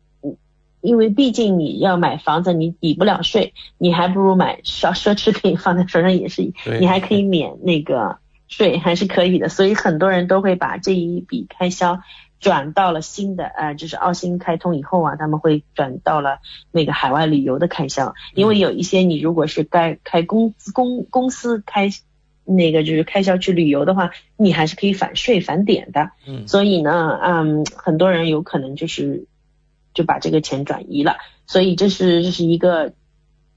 因为毕竟你要买房子，你抵不了税，你还不如买奢奢侈品放在手上也是，你还可以免那个税，还是可以的。所以很多人都会把这一笔开销转到了新的，呃，就是澳新开通以后啊，他们会转到了那个海外旅游的开销。因为有一些你如果是该开公公公司开那个就是开销去旅游的话，你还是可以返税返点的。嗯，所以呢，嗯，很多人有可能就是。就把这个钱转移了，所以这是这是一个，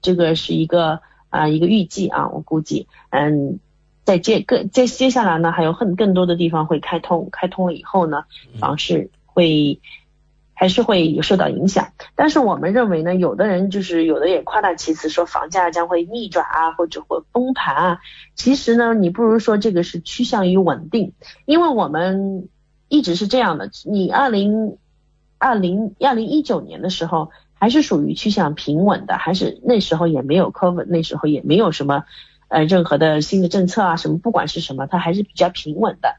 这个是一个啊一个预计啊，我估计，嗯，在接更接接下来呢，还有很更多的地方会开通，开通了以后呢，房市会还是会有受到影响。但是我们认为呢，有的人就是有的也夸大其词，说房价将会逆转啊，或者会崩盘啊。其实呢，你不如说这个是趋向于稳定，因为我们一直是这样的，你二零。二零二零一九年的时候，还是属于趋向平稳的，还是那时候也没有 COVID，那时候也没有什么呃任何的新的政策啊什么，不管是什么，它还是比较平稳的。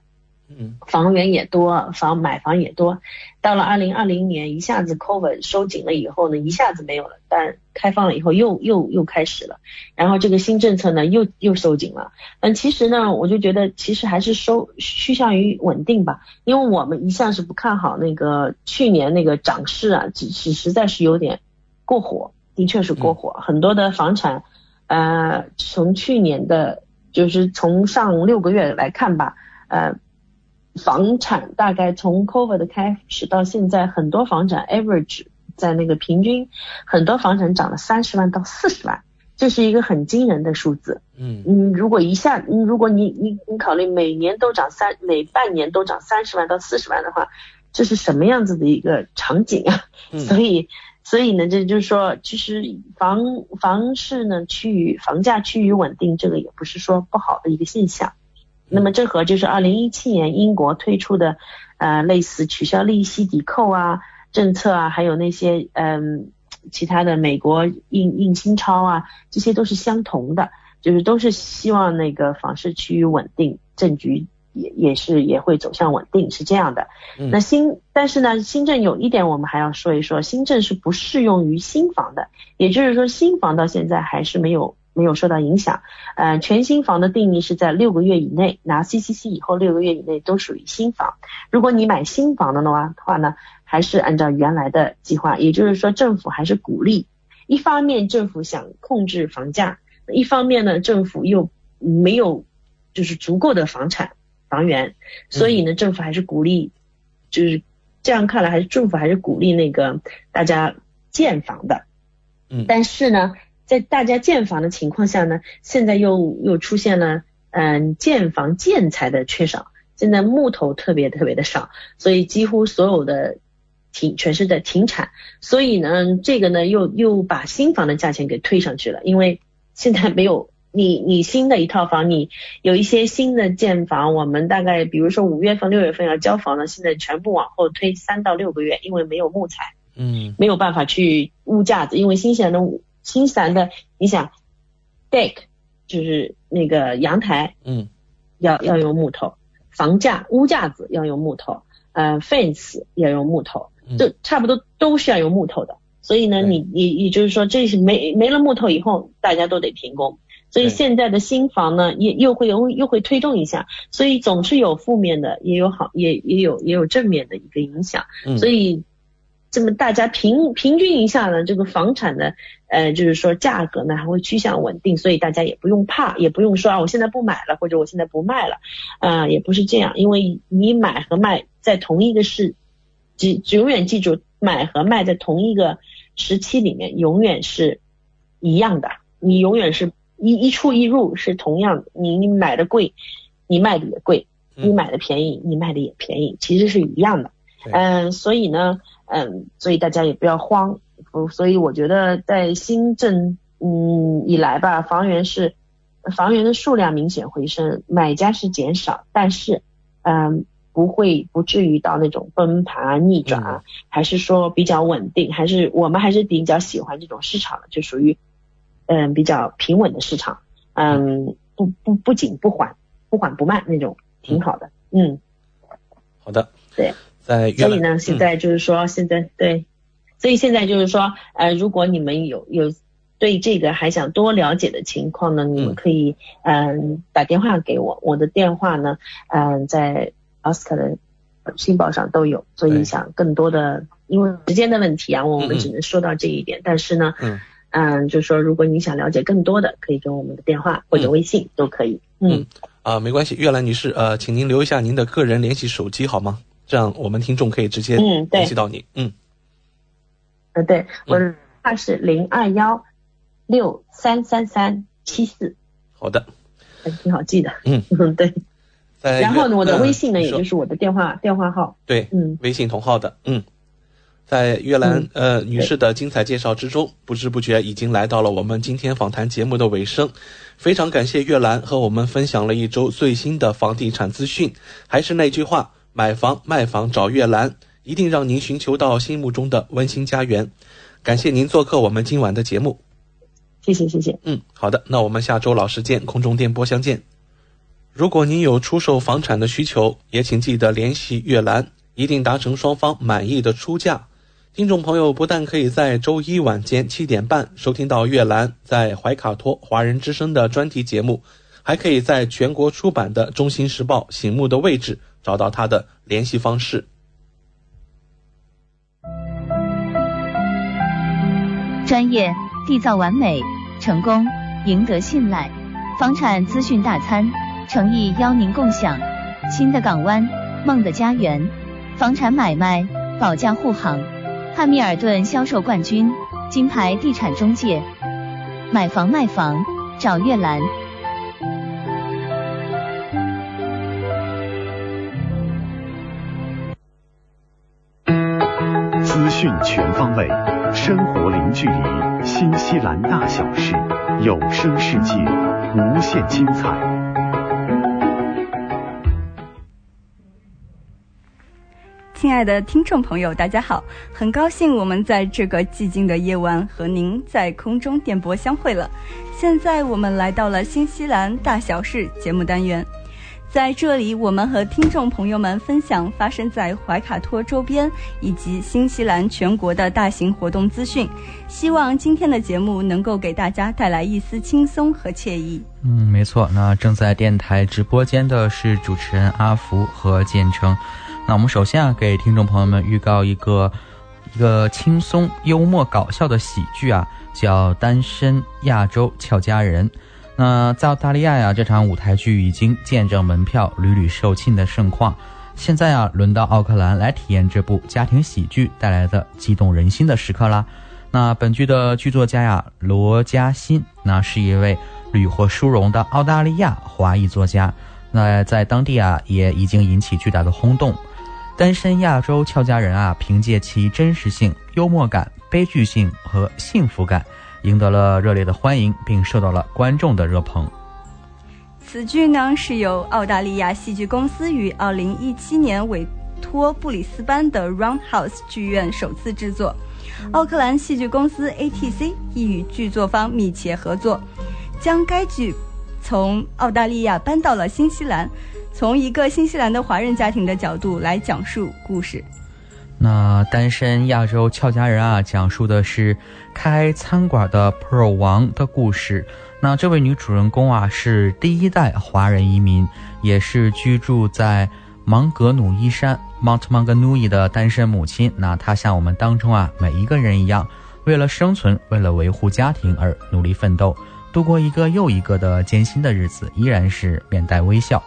嗯，房源也多，房买房也多。到了二零二零年，一下子 COVID 收紧了以后呢，一下子没有了。但开放了以后，又又又开始了。然后这个新政策呢，又又收紧了。但其实呢，我就觉得其实还是收趋向于稳定吧。因为我们一向是不看好那个去年那个涨势啊，只是实在是有点过火，的确是过火。很多的房产，呃，从去年的，就是从上六个月来看吧，呃。房产大概从 COVID 的开始到现在，很多房产 average 在那个平均，很多房产涨了三十万到四十万，这是一个很惊人的数字。嗯嗯，如果一下，如果你你你考虑每年都涨三，每半年都涨三十万到四十万的话，这是什么样子的一个场景啊？所以所以呢，这就是说，其实房房市呢趋于房价趋于稳定，这个也不是说不好的一个现象。那么这和就是二零一七年英国推出的，呃，类似取消利息抵扣啊政策啊，还有那些嗯其他的美国印印新钞啊，这些都是相同的，就是都是希望那个房市趋于稳定，政局也也是也会走向稳定，是这样的。那新但是呢，新政有一点我们还要说一说，新政是不适用于新房的，也就是说新房到现在还是没有。没有受到影响，呃，全新房的定义是在六个月以内拿 CCC 以后六个月以内都属于新房。如果你买新房的话话呢，还是按照原来的计划，也就是说政府还是鼓励。一方面政府想控制房价，一方面呢政府又没有就是足够的房产房源，所以呢政府还是鼓励，就是这样看来还是政府还是鼓励那个大家建房的。嗯，但是呢。在大家建房的情况下呢，现在又又出现了嗯建房建材的缺少，现在木头特别特别的少，所以几乎所有的停全是在停产，所以呢这个呢又又把新房的价钱给推上去了，因为现在没有你你新的一套房，你有一些新的建房，我们大概比如说五月份六月份要交房的，现在全部往后推三到六个月，因为没有木材，嗯，没有办法去屋架子，因为新西兰的。新西兰的，你想，deck 就是那个阳台，嗯，要要用木头，房架屋架子要用木头，呃，fence 要用木头，就差不多都是要用木头的。所以呢，你你也就是说，这是没没了木头以后，大家都得停工。所以现在的新房呢，也又会又又会推动一下，所以总是有负面的，也有好，也也有也有正面的一个影响。所以。这么大家平平均一下呢，这个房产的呃，就是说价格呢还会趋向稳定，所以大家也不用怕，也不用说啊，我现在不买了或者我现在不卖了，啊，也不是这样，因为你买和卖在同一个市，记永远记住，买和卖在同一个时期里面永远是一样的，你永远是一一出一入是同样的，你你买的贵，你卖的也贵，你买的便宜，你卖的也便宜，其实是一样的，嗯，所以呢。嗯，所以大家也不要慌，所以我觉得在新政嗯以来吧，房源是房源的数量明显回升，买家是减少，但是嗯不会不至于到那种崩盘啊、逆转啊，还是说比较稳定，还是我们还是比较喜欢这种市场的，就属于嗯比较平稳的市场，嗯不不不紧不缓，不缓不慢那种，挺好的，嗯。好的。对。在所以呢，现在就是说，现在对，所以现在就是说，呃，如果你们有有对这个还想多了解的情况呢，你们可以嗯打电话给我，我的电话呢，嗯在奥斯卡的新报上都有。所以想更多的，因为时间的问题啊，我们只能说到这一点。但是呢，嗯嗯，就是说，如果你想了解更多的，可以给我们的电话或者微信都可以。嗯啊，没关系，月兰女士，呃，请您留一下您的个人联系手机好吗？这样我们听众可以直接联系到你。嗯，呃，对，我的号是零二幺六三三三七四。好的，挺好记的。嗯嗯，对。然后呢，我的微信呢，也就是我的电话电话号。对，嗯，微信同号的。嗯，在月兰呃女士的精彩介绍之中，不知不觉已经来到了我们今天访谈节目的尾声。非常感谢月兰和我们分享了一周最新的房地产资讯。还是那句话。买房卖房找月兰，一定让您寻求到心目中的温馨家园。感谢您做客我们今晚的节目，谢谢谢谢。嗯，好的，那我们下周老时间空中电波相见。如果您有出售房产的需求，也请记得联系月兰，一定达成双方满意的出价。听众朋友不但可以在周一晚间七点半收听到月兰在怀卡托华人之声的专题节目，还可以在全国出版的《中新时报》醒目的位置。找到他的联系方式。专业、缔造完美、成功、赢得信赖，房产资讯大餐，诚意邀您共享。新的港湾，梦的家园，房产买卖保驾护航，汉密尔顿销售冠军，金牌地产中介，买房卖房找月兰。资讯全方位，生活零距离，新西兰大小事，有声世界，无限精彩。亲爱的听众朋友，大家好，很高兴我们在这个寂静的夜晚和您在空中电波相会了。现在我们来到了新西兰大小事节目单元。在这里，我们和听众朋友们分享发生在怀卡托周边以及新西兰全国的大型活动资讯。希望今天的节目能够给大家带来一丝轻松和惬意。嗯，没错。那正在电台直播间的是主持人阿福和建成。那我们首先啊，给听众朋友们预告一个一个轻松、幽默、搞笑的喜剧啊，叫《单身亚洲俏佳人》。那在澳大利亚呀，这场舞台剧已经见证门票屡屡售罄的盛况。现在啊，轮到奥克兰来体验这部家庭喜剧带来的激动人心的时刻啦。那本剧的剧作家呀，罗嘉欣，那是一位屡获殊荣的澳大利亚华裔作家。那在当地啊，也已经引起巨大的轰动。单身亚洲俏佳人啊，凭借其真实性、幽默感、悲剧性和幸福感。赢得了热烈的欢迎，并受到了观众的热捧。此剧呢是由澳大利亚戏剧公司于二零一七年委托布里斯班的 Roundhouse 剧院首次制作，奥克兰戏剧公司 ATC 亦与剧作方密切合作，将该剧从澳大利亚搬到了新西兰，从一个新西兰的华人家庭的角度来讲述故事。那单身亚洲俏佳人啊，讲述的是开餐馆的 Pearl 王的故事。那这位女主人公啊，是第一代华人移民，也是居住在芒格努伊山 Mount Manganui） 的单身母亲。那她像我们当中啊每一个人一样，为了生存，为了维护家庭而努力奋斗，度过一个又一个的艰辛的日子，依然是面带微笑。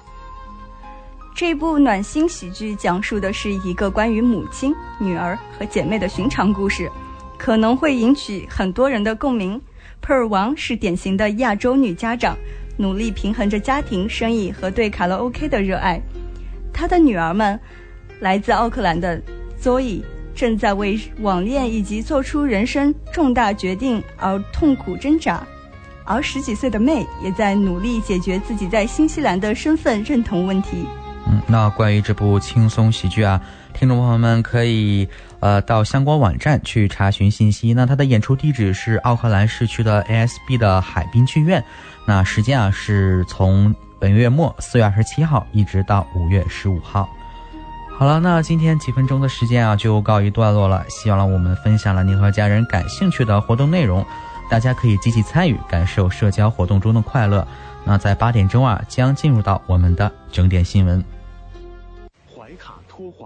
这部暖心喜剧讲述的是一个关于母亲、女儿和姐妹的寻常故事，可能会引起很多人的共鸣。普尔王是典型的亚洲女家长，努力平衡着家庭、生意和对卡拉 OK 的热爱。她的女儿们，来自奥克兰的 Zoe 正在为网恋以及做出人生重大决定而痛苦挣扎，而十几岁的妹也在努力解决自己在新西兰的身份认同问题。嗯，那关于这部轻松喜剧啊，听众朋友们可以呃到相关网站去查询信息。那它的演出地址是奥克兰市区的 ASB 的海滨剧院。那时间啊是从本月末四月二十七号一直到五月十五号。好了，那今天几分钟的时间啊就告一段落了。希望我们分享了您和家人感兴趣的活动内容，大家可以积极参与，感受社交活动中的快乐。那在八点钟啊将进入到我们的整点新闻。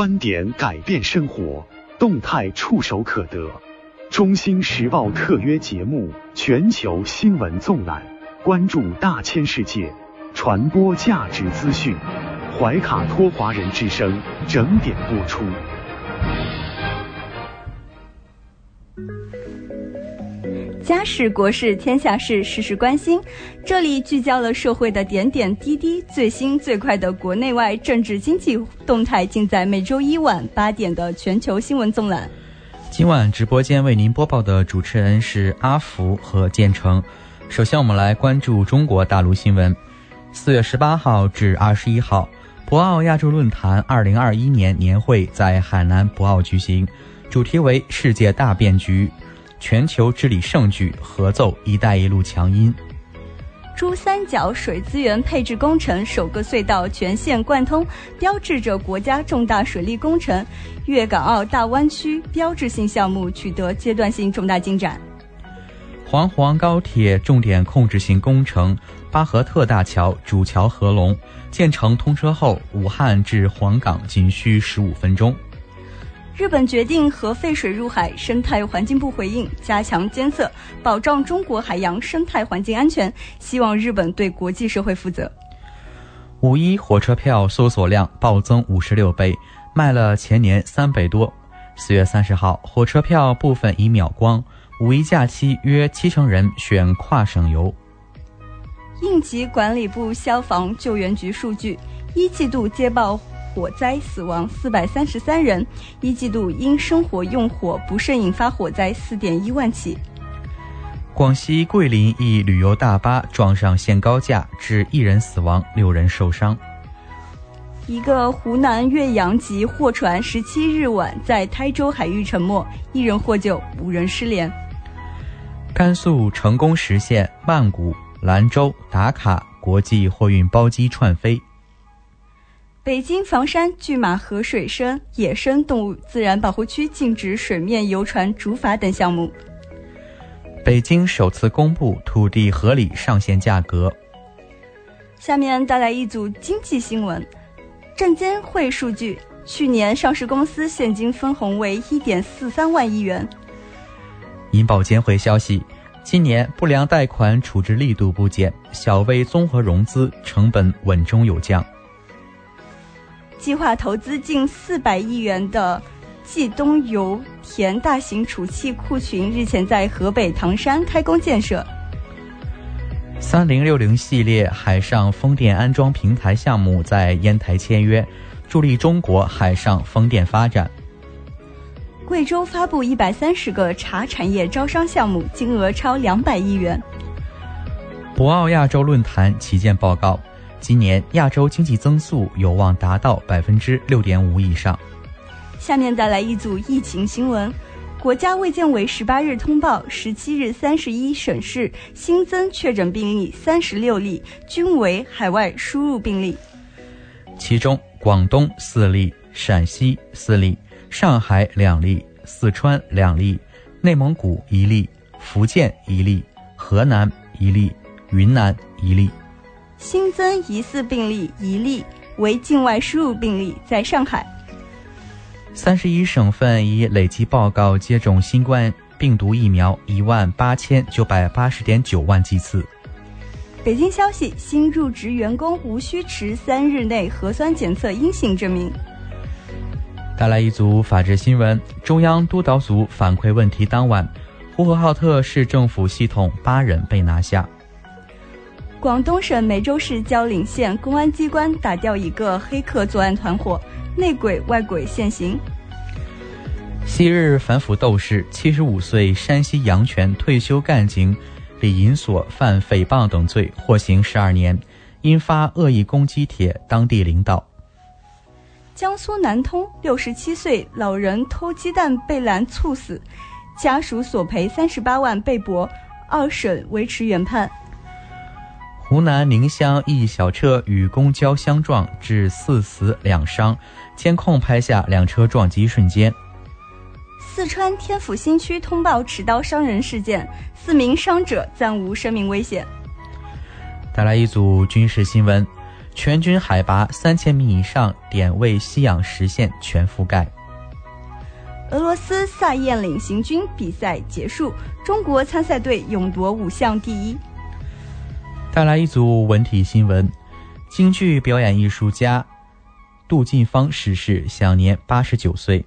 观点改变生活，动态触手可得。中新时报特约节目，全球新闻纵览，关注大千世界，传播价值资讯。怀卡托华人之声整点播出。家事国事天下事，事事关心。这里聚焦了社会的点点滴滴，最新最快的国内外政治经济动态，尽在每周一晚八点的全球新闻纵览。今晚直播间为您播报的主持人是阿福和建成。首先，我们来关注中国大陆新闻。四月十八号至二十一号，博鳌亚洲论坛二零二一年年会在海南博鳌举行，主题为“世界大变局，全球治理盛举，合奏‘一带一路’强音”。珠三角水资源配置工程首个隧道全线贯通，标志着国家重大水利工程粤港澳大湾区标志性项目取得阶段性重大进展。黄黄高铁重点控制性工程巴河特大桥主桥合龙建成通车后，武汉至黄冈仅需十五分钟。日本决定核废水入海，生态环境部回应，加强监测，保障中国海洋生态环境安全。希望日本对国际社会负责。五一火车票搜索量暴增五十六倍，卖了前年三倍多。四月三十号，火车票部分已秒光。五一假期约七成人选跨省游。应急管理部消防救援局数据，一季度接报火灾死亡四百三十三人，一季度因生活用火不慎引发火灾四点一万起。广西桂林一旅游大巴撞上限高架，致一人死亡，六人受伤。一个湖南岳阳籍货船十七日晚在台州海域沉没，一人获救，五人失联。甘肃成功实现曼谷、兰州、达卡国际货运包机串飞。北京房山拒马河水生野生动物自然保护区禁止水面游船竹筏等项目。北京首次公布土地合理上限价格。下面带来一组经济新闻。证监会数据，去年上市公司现金分红为一点四三万亿元。银保监会消息，今年不良贷款处置力度不减，小微综合融资成本稳中有降。计划投资近四百亿元的冀东油田大型储气库群日前在河北唐山开工建设。三零六零系列海上风电安装平台项目在烟台签约，助力中国海上风电发展。贵州发布一百三十个茶产业招商项目，金额超两百亿元。博鳌亚洲论坛旗舰报告，今年亚洲经济增速有望达到百分之六点五以上。下面带来一组疫情新闻。国家卫健委十八日通报，十七日三十一省市新增确诊病例三十六例，均为海外输入病例。其中，广东四例，陕西四例，上海两例，四川两例，内蒙古一例，福建一例，河南一例，云南一例。新增疑似病例一例，为境外输入病例，在上海。三十一省份已累计报告接种新冠病毒疫苗一万八千九百八十点九万剂次。北京消息：新入职员工无需持三日内核酸检测阴性证明。带来一组法治新闻：中央督导组反馈问题当晚，呼和浩特市政府系统八人被拿下。广东省梅州市蕉岭县公安机关打掉一个黑客作案团伙，内鬼外鬼现形。昔日反腐斗士、七十五岁山西阳泉退休干警李银锁犯诽谤等罪，获刑十二年，因发恶意攻击帖当地领导。江苏南通六十七岁老人偷鸡蛋被拦猝死，家属索赔三十八万被驳，二审维持原判。湖南宁乡一小车与公交相撞，致四死两伤，监控拍下两车撞击瞬间。四川天府新区通报持刀伤人事件，四名伤者暂无生命危险。带来一组军事新闻：全军海拔三千米以上点位吸氧实现全覆盖。俄罗斯萨燕领行军比赛结束，中国参赛队勇夺五项第一。带来一组文体新闻：京剧表演艺术家杜近芳逝世，享年八十九岁。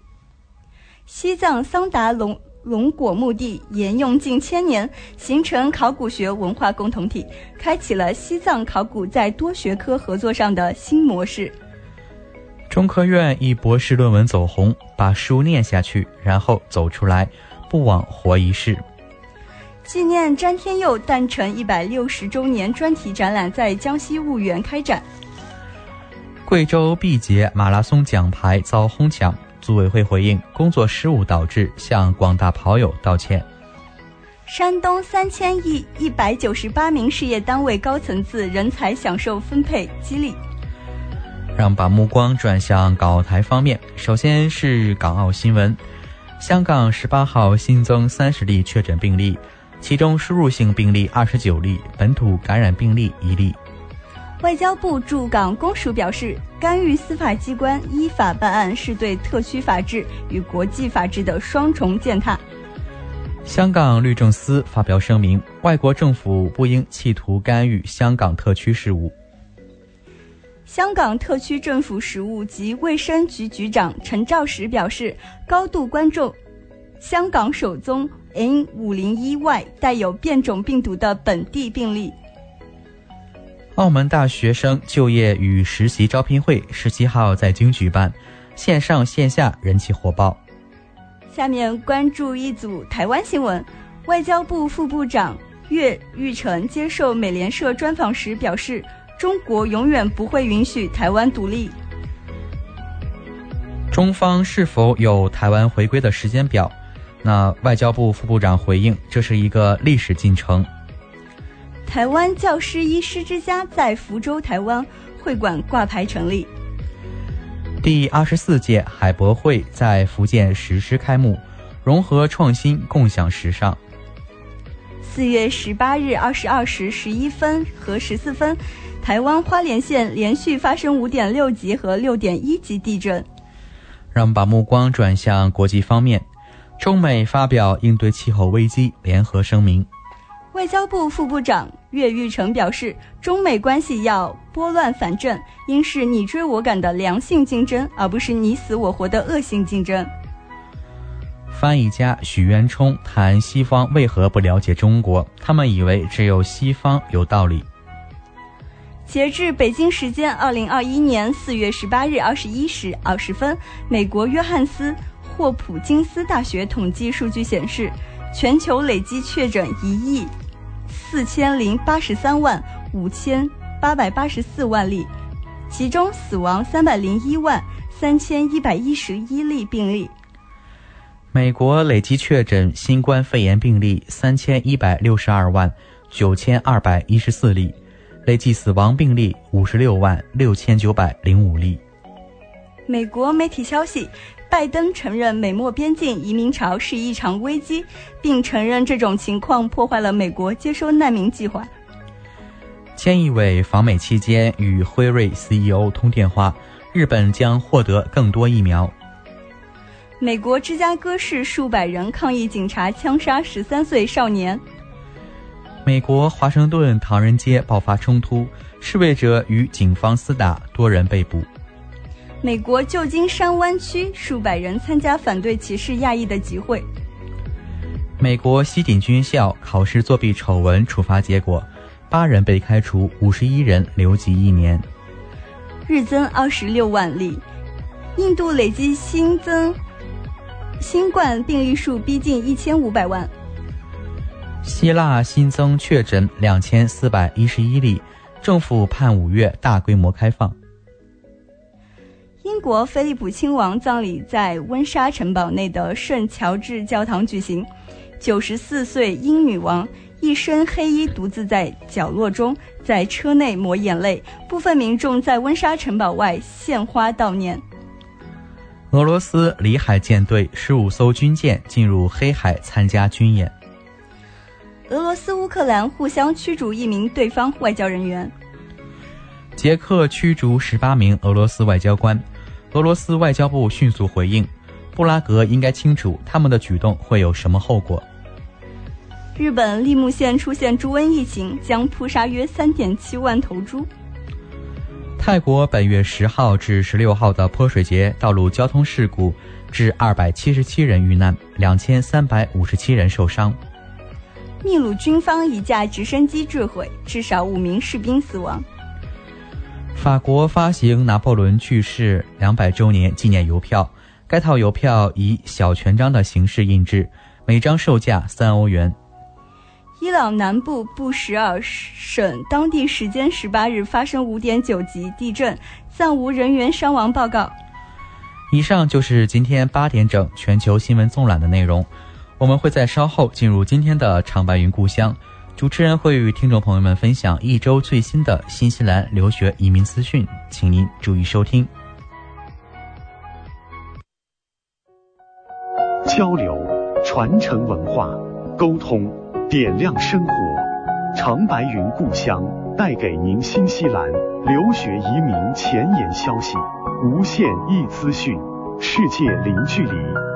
西藏桑达龙龙果墓地沿用近千年，形成考古学文化共同体，开启了西藏考古在多学科合作上的新模式。中科院一博士论文走红，把书念下去，然后走出来，不枉活一世。纪念詹天佑诞辰一百六十周年专题展览在江西婺源开展。贵州毕节马拉松奖牌遭哄抢，组委会回应工作失误导致，向广大跑友道歉。山东三千亿一百九十八名事业单位高层次人才享受分配激励。让把目光转向港澳台方面，首先是港澳新闻：香港十八号新增三十例确诊病例。其中输入性病例二十九例，本土感染病例一例。外交部驻港公署表示，干预司法机关依法办案是对特区法治与国际法治的双重践踏。香港律政司发表声明，外国政府不应企图干预香港特区事务。香港特区政府食物及卫生局局长陈肇始表示，高度关注香港首宗。N 五零一 Y 带有变种病毒的本地病例。澳门大学生就业与实习招聘会十七号在京举办，线上线下人气火爆。下面关注一组台湾新闻。外交部副部长岳玉成接受美联社专访时表示：“中国永远不会允许台湾独立。”中方是否有台湾回归的时间表？那外交部副部长回应，这是一个历史进程。台湾教师医师之家在福州台湾会馆挂牌成立。第二十四届海博会在福建实施开幕，融合创新，共享时尚。四月十八日二十二时十一分和十四分，台湾花莲县连续发生五点六级和六点一级地震。让我们把目光转向国际方面。中美发表应对气候危机联合声明。外交部副部长岳玉成表示，中美关系要拨乱反正，应是你追我赶的良性竞争，而不是你死我活的恶性竞争。翻译家许渊冲谈西方为何不了解中国，他们以为只有西方有道理。截至北京时间二零二一年四月十八日二十一时二十分，美国约翰斯。霍普金斯大学统计数据显示，全球累计确诊一亿四千零八十三万五千八百八十四万例，其中死亡三百零一万三千一百一十一例病例。美国累计确诊新冠肺炎病例三千一百六十二万九千二百一十四例，累计死亡病例五十六万六千九百零五例。美国媒体消息。拜登承认美墨边境移民潮是一场危机，并承认这种情况破坏了美国接收难民计划。菅义伟访美期间与辉瑞 CEO 通电话，日本将获得更多疫苗。美国芝加哥市数百人抗议警察枪杀十三岁少年。美国华盛顿唐人街爆发冲突，示威者与警方厮打，多人被捕。美国旧金山湾区数百人参加反对歧视亚裔的集会。美国西点军校考试作弊丑闻处罚结果，八人被开除，五十一人留级一年。日增二十六万例，印度累计新增新冠病例数逼近一千五百万。希腊新增确诊两千四百一十一例，政府盼五月大规模开放。英国菲利普亲王葬礼在温莎城堡内的圣乔治教堂举行，九十四岁英女王一身黑衣，独自在角落中在车内抹眼泪，部分民众在温莎城堡外献花悼念。俄罗斯里海舰队十五艘军舰进入黑海参加军演。俄罗斯、乌克兰互相驱逐一名对方外交人员。捷克驱逐十八名俄罗斯外交官。俄罗斯外交部迅速回应：布拉格应该清楚他们的举动会有什么后果。日本立木县出现猪瘟疫情，将扑杀约三点七万头猪。泰国本月十号至十六号的泼水节道路交通事故致二百七十七人遇难，两千三百五十七人受伤。秘鲁军方一架直升机坠毁，至少五名士兵死亡。法国发行拿破仑去世两百周年纪念邮票，该套邮票以小全章的形式印制，每张售价三欧元。伊朗南部布什尔省当地时间十八日发生五点九级地震，暂无人员伤亡报告。以上就是今天八点整全球新闻纵览的内容。我们会在稍后进入今天的长白云故乡，主持人会与听众朋友们分享一周最新的新西兰留学移民资讯，请您注意收听。交流、传承文化、沟通、点亮生活，长白云故乡带给您新西兰留学移民前沿消息，无限易资讯，世界零距离。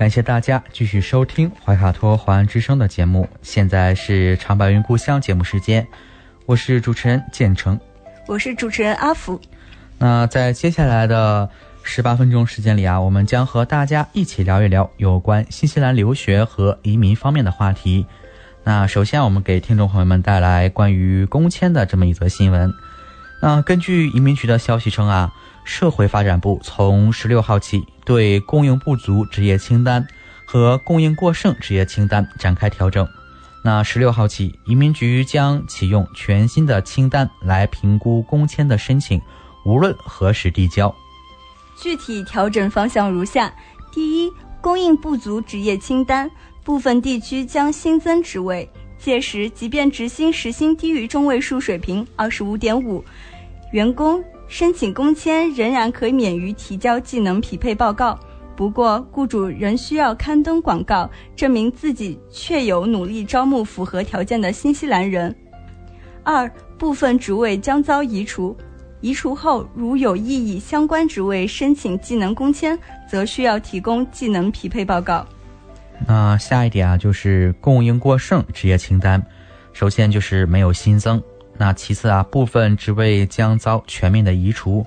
感谢大家继续收听怀卡托华安之声的节目。现在是长白云故乡节目时间，我是主持人建成，我是主持人阿福。那在接下来的十八分钟时间里啊，我们将和大家一起聊一聊有关新西兰留学和移民方面的话题。那首先，我们给听众朋友们带来关于工签的这么一则新闻。那根据移民局的消息称啊。社会发展部从十六号起对供应不足职业清单和供应过剩职业清单展开调整。那十六号起，移民局将启用全新的清单来评估工签的申请，无论何时递交。具体调整方向如下：第一，供应不足职业清单部分地区将新增职位，届时即便职薪时薪低于中位数水平二十五点五，员工。申请工签仍然可以免于提交技能匹配报告，不过雇主仍需要刊登广告，证明自己确有努力招募符合条件的新西兰人。二部分职位将遭移除，移除后如有意以相关职位申请技能工签，则需要提供技能匹配报告。那下一点啊，就是供应过剩职业清单，首先就是没有新增。那其次啊，部分职位将遭全面的移除，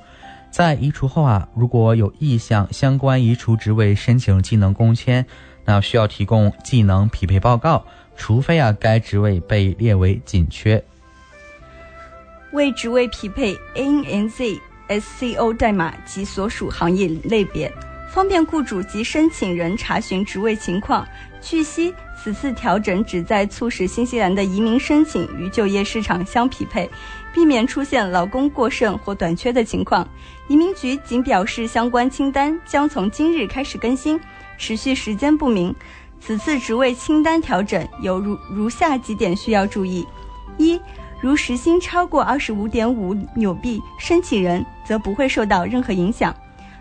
在移除后啊，如果有意向相关移除职位申请技能工签，那需要提供技能匹配报告，除非啊该职位被列为紧缺。为职位匹配 ANZ SCO 代码及所属行业类别，方便雇主及申请人查询职位情况。据悉。此次调整旨在促使新西兰的移民申请与就业市场相匹配，避免出现劳工过剩或短缺的情况。移民局仅表示，相关清单将从今日开始更新，持续时间不明。此次职位清单调整有如如下几点需要注意：一，如时薪超过二十五点五纽币，申请人则不会受到任何影响。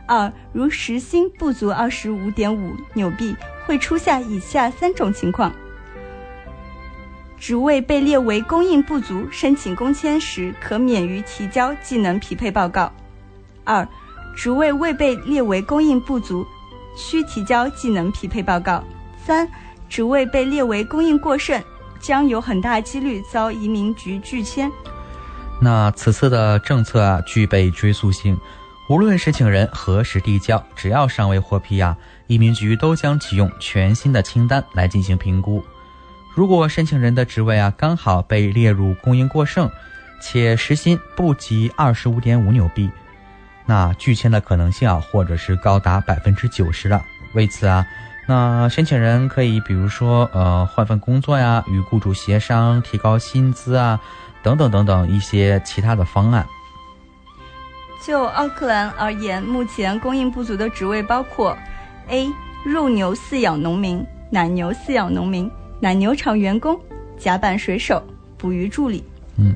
二，如时薪不足二十五点五纽币，会出现以下三种情况：职位被列为供应不足，申请工签时可免于提交技能匹配报告。二、职位未被列为供应不足，需提交技能匹配报告。三、职位被列为供应过剩，将有很大几率遭移民局拒签。那此次的政策啊，具备追溯性，无论申请人何时递交，只要尚未获批啊，移民局都将启用全新的清单来进行评估。如果申请人的职位啊刚好被列入供应过剩，且时薪不及二十五点五纽币，那拒签的可能性啊，或者是高达百分之九十了。为此啊，那申请人可以比如说呃换份工作呀，与雇主协商提高薪资啊，等等等等一些其他的方案。就奥克兰而言，目前供应不足的职位包括：A. 肉牛饲养农民、奶牛饲养农民。奶牛场员工、甲板水手、捕鱼助理。嗯，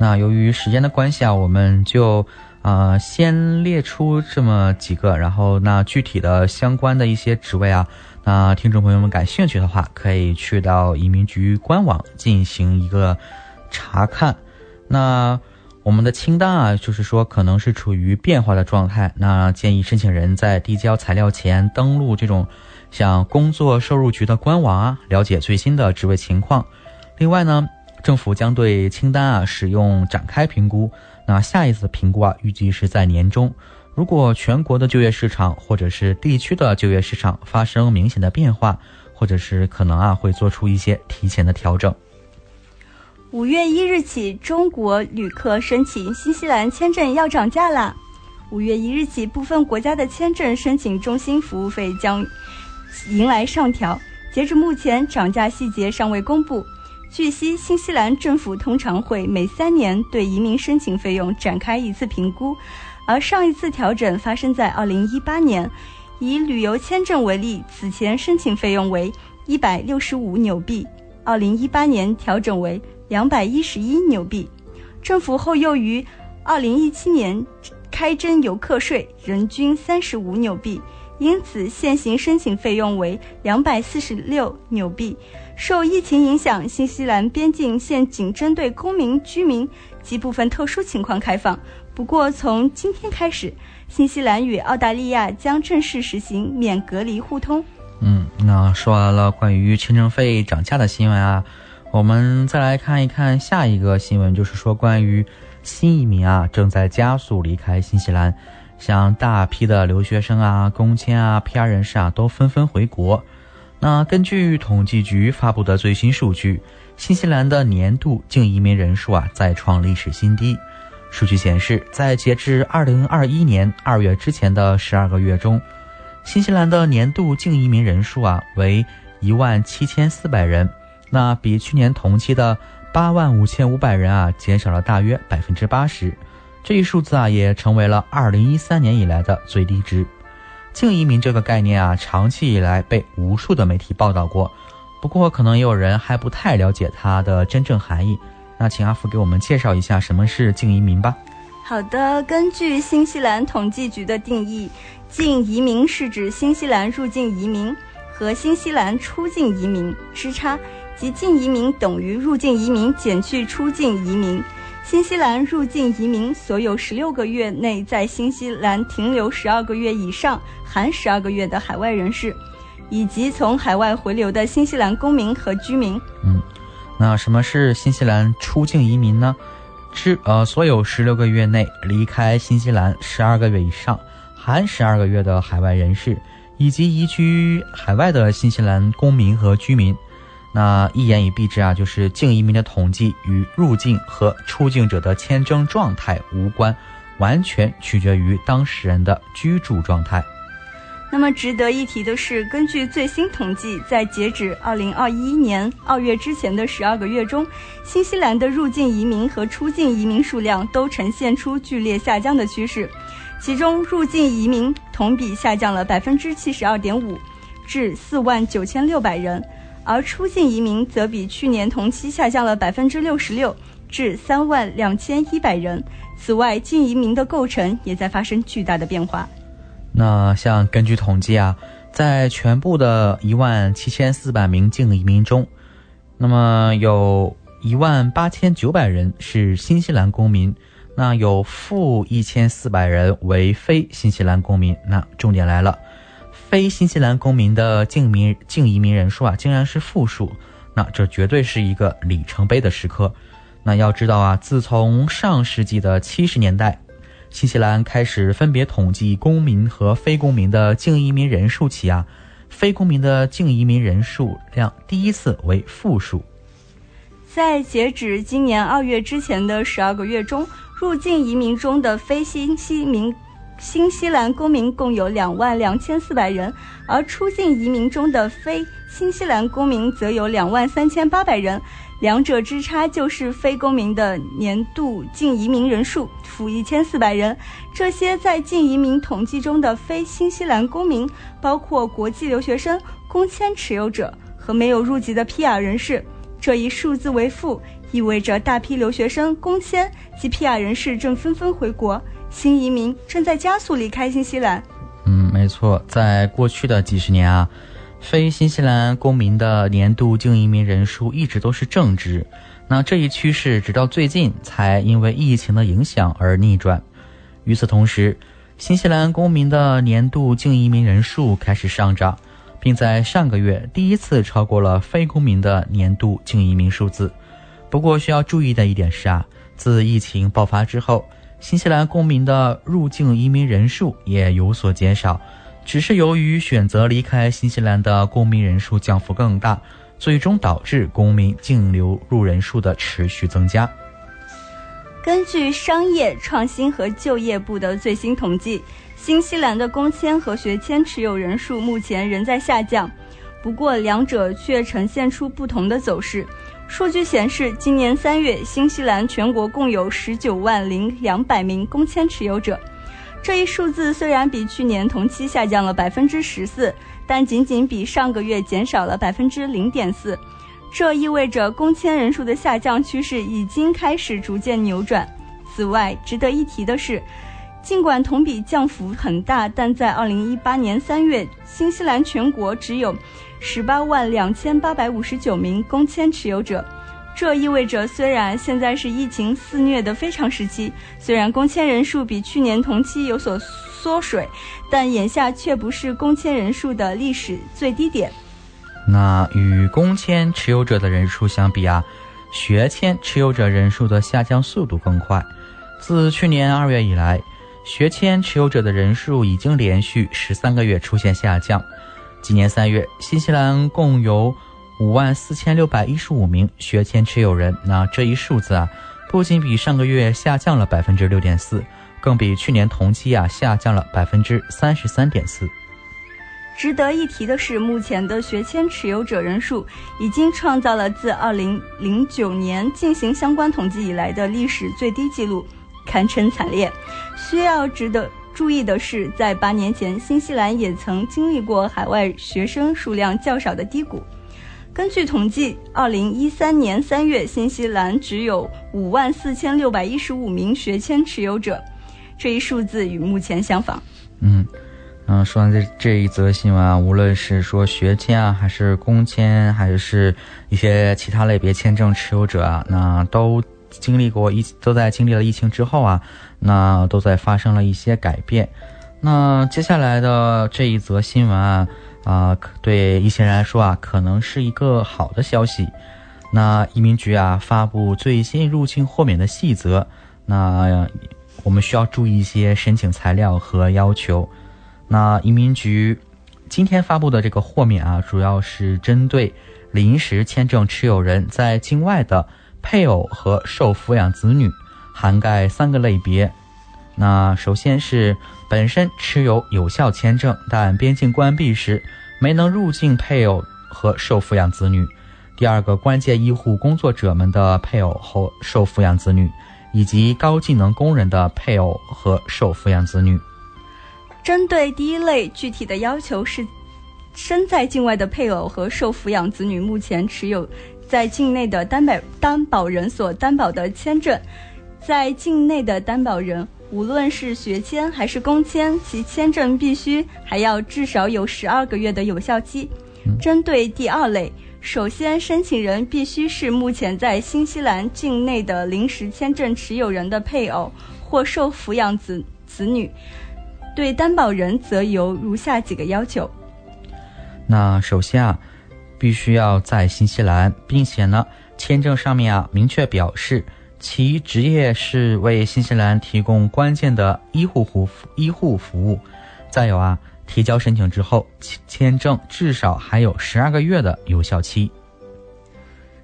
那由于时间的关系啊，我们就啊先列出这么几个，然后那具体的相关的一些职位啊，那听众朋友们感兴趣的话，可以去到移民局官网进行一个查看。那我们的清单啊，就是说可能是处于变化的状态，那建议申请人在递交材料前登录这种。像工作收入局的官网啊，了解最新的职位情况。另外呢，政府将对清单啊使用展开评估。那下一次评估啊，预计是在年中。如果全国的就业市场或者是地区的就业市场发生明显的变化，或者是可能啊会做出一些提前的调整。五月一日起，中国旅客申请新西兰签证要涨价啦！五月一日起，部分国家的签证申请中心服务费将。迎来上调，截至目前，涨价细节尚未公布。据悉，新西兰政府通常会每三年对移民申请费用展开一次评估，而上一次调整发生在2018年。以旅游签证为例，此前申请费用为165纽币，2018年调整为211纽币。政府后又于2017年开征游客税，人均35纽币。因此，现行申请费用为两百四十六纽币。受疫情影响，新西兰边境现仅针对公民、居民及部分特殊情况开放。不过，从今天开始，新西兰与澳大利亚将正式实行免隔离互通。嗯，那说完了关于签证费涨价的新闻啊，我们再来看一看下一个新闻，就是说关于新移民啊正在加速离开新西兰。像大批的留学生啊、工签啊、PR 人士啊，都纷纷回国。那根据统计局发布的最新数据，新西兰的年度净移民人数啊再创历史新低。数据显示，在截至2021年2月之前的12个月中，新西兰的年度净移民人数啊为1万7400人，那比去年同期的8万5500人啊减少了大约80%。这一数字啊，也成为了二零一三年以来的最低值。净移民这个概念啊，长期以来被无数的媒体报道过，不过可能也有人还不太了解它的真正含义。那请阿福给我们介绍一下什么是净移民吧。好的，根据新西兰统计局的定义，净移民是指新西兰入境移民和新西兰出境移民之差，即净移民等于入境移民减去出境移民。新西兰入境移民所有十六个月内在新西兰停留十二个月以上（含十二个月）的海外人士，以及从海外回流的新西兰公民和居民。嗯，那什么是新西兰出境移民呢？之呃，所有十六个月内离开新西兰十二个月以上（含十二个月）的海外人士，以及移居海外的新西兰公民和居民。那一言以蔽之啊，就是净移民的统计与入境和出境者的签证状态无关，完全取决于当事人的居住状态。那么值得一提的是，根据最新统计，在截止二零二一年二月之前的十二个月中，新西兰的入境移民和出境移民数量都呈现出剧烈下降的趋势，其中入境移民同比下降了百分之七十二点五，至四万九千六百人。而出境移民则比去年同期下降了百分之六十六，至三万两千一百人。此外，净移民的构成也在发生巨大的变化。那像根据统计啊，在全部的一万七千四百名净移民中，那么有一万八千九百人是新西兰公民，那有负一千四百人为非新西兰公民。那重点来了，非新西兰公民的净民净移民人数啊，竟然是负数。那这绝对是一个里程碑的时刻。那要知道啊，自从上世纪的七十年代，新西兰开始分别统计公民和非公民的净移民人数起啊，非公民的净移民人数量第一次为负数。在截止今年二月之前的十二个月中，入境移民中的非新西民新西兰公民共有两万两千四百人，而出境移民中的非新西兰公民则有两万三千八百人，两者之差就是非公民的年度净移民人数负一千四百人。这些在净移民统计中的非新西兰公民，包括国际留学生、工签持有者和没有入籍的 PR 人士。这一数字为负，意味着大批留学生、工签及 PR 人士正纷纷回国，新移民正在加速离开新西兰。嗯，没错，在过去的几十年啊，非新西兰公民的年度净移民人数一直都是正值。那这一趋势直到最近才因为疫情的影响而逆转。与此同时，新西兰公民的年度净移民人数开始上涨。并在上个月第一次超过了非公民的年度净移民数字。不过需要注意的一点是啊，自疫情爆发之后，新西兰公民的入境移民人数也有所减少，只是由于选择离开新西兰的公民人数降幅更大，最终导致公民净流入人数的持续增加。根据商业创新和就业部的最新统计。新西兰的工签和学签持有人数目前仍在下降，不过两者却呈现出不同的走势。数据显示，今年三月，新西兰全国共有十九万零两百名工签持有者。这一数字虽然比去年同期下降了百分之十四，但仅仅比上个月减少了百分之零点四。这意味着工签人数的下降趋势已经开始逐渐扭转。此外，值得一提的是。尽管同比降幅很大，但在二零一八年三月，新西兰全国只有十八万两千八百五十九名工签持有者。这意味着，虽然现在是疫情肆虐的非常时期，虽然工签人数比去年同期有所缩水，但眼下却不是工签人数的历史最低点。那与工签持有者的人数相比啊，学签持有者人数的下降速度更快。自去年二月以来。学签持有者的人数已经连续十三个月出现下降。今年三月，新西兰共有五万四千六百一十五名学签持有人。那这一数字啊，不仅比上个月下降了百分之六点四，更比去年同期啊下降了百分之三十三点四。值得一提的是，目前的学签持有者人数已经创造了自二零零九年进行相关统计以来的历史最低纪录。堪称惨烈。需要值得注意的是，在八年前，新西兰也曾经历过海外学生数量较少的低谷。根据统计，二零一三年三月，新西兰只有五万四千六百一十五名学签持有者，这一数字与目前相仿。嗯嗯，说完这这一则新闻啊，无论是说学签啊，还是工签，还是一些其他类别签证持有者啊，那都。经历过疫，都在经历了疫情之后啊，那都在发生了一些改变。那接下来的这一则新闻啊，啊，对一些人来说啊，可能是一个好的消息。那移民局啊，发布最新入境豁免的细则。那我们需要注意一些申请材料和要求。那移民局今天发布的这个豁免啊，主要是针对临时签证持有人在境外的。配偶和受抚养子女，涵盖三个类别。那首先是本身持有有效签证，但边境关闭时没能入境配偶和受抚养子女；第二个，关键医护工作者们的配偶和受抚养子女，以及高技能工人的配偶和受抚养子女。针对第一类，具体的要求是：身在境外的配偶和受抚养子女目前持有。在境内的担保担保人所担保的签证，在境内的担保人，无论是学签还是工签，其签证必须还要至少有十二个月的有效期。针对第二类，首先，申请人必须是目前在新西兰境内的临时签证持有人的配偶或受抚养子子女。对担保人则有如下几个要求。那首先啊，必须要在新西兰，并且呢，签证上面啊明确表示其职业是为新西兰提供关键的医护服医护服务。再有啊。提交申请之后，签证至少还有十二个月的有效期。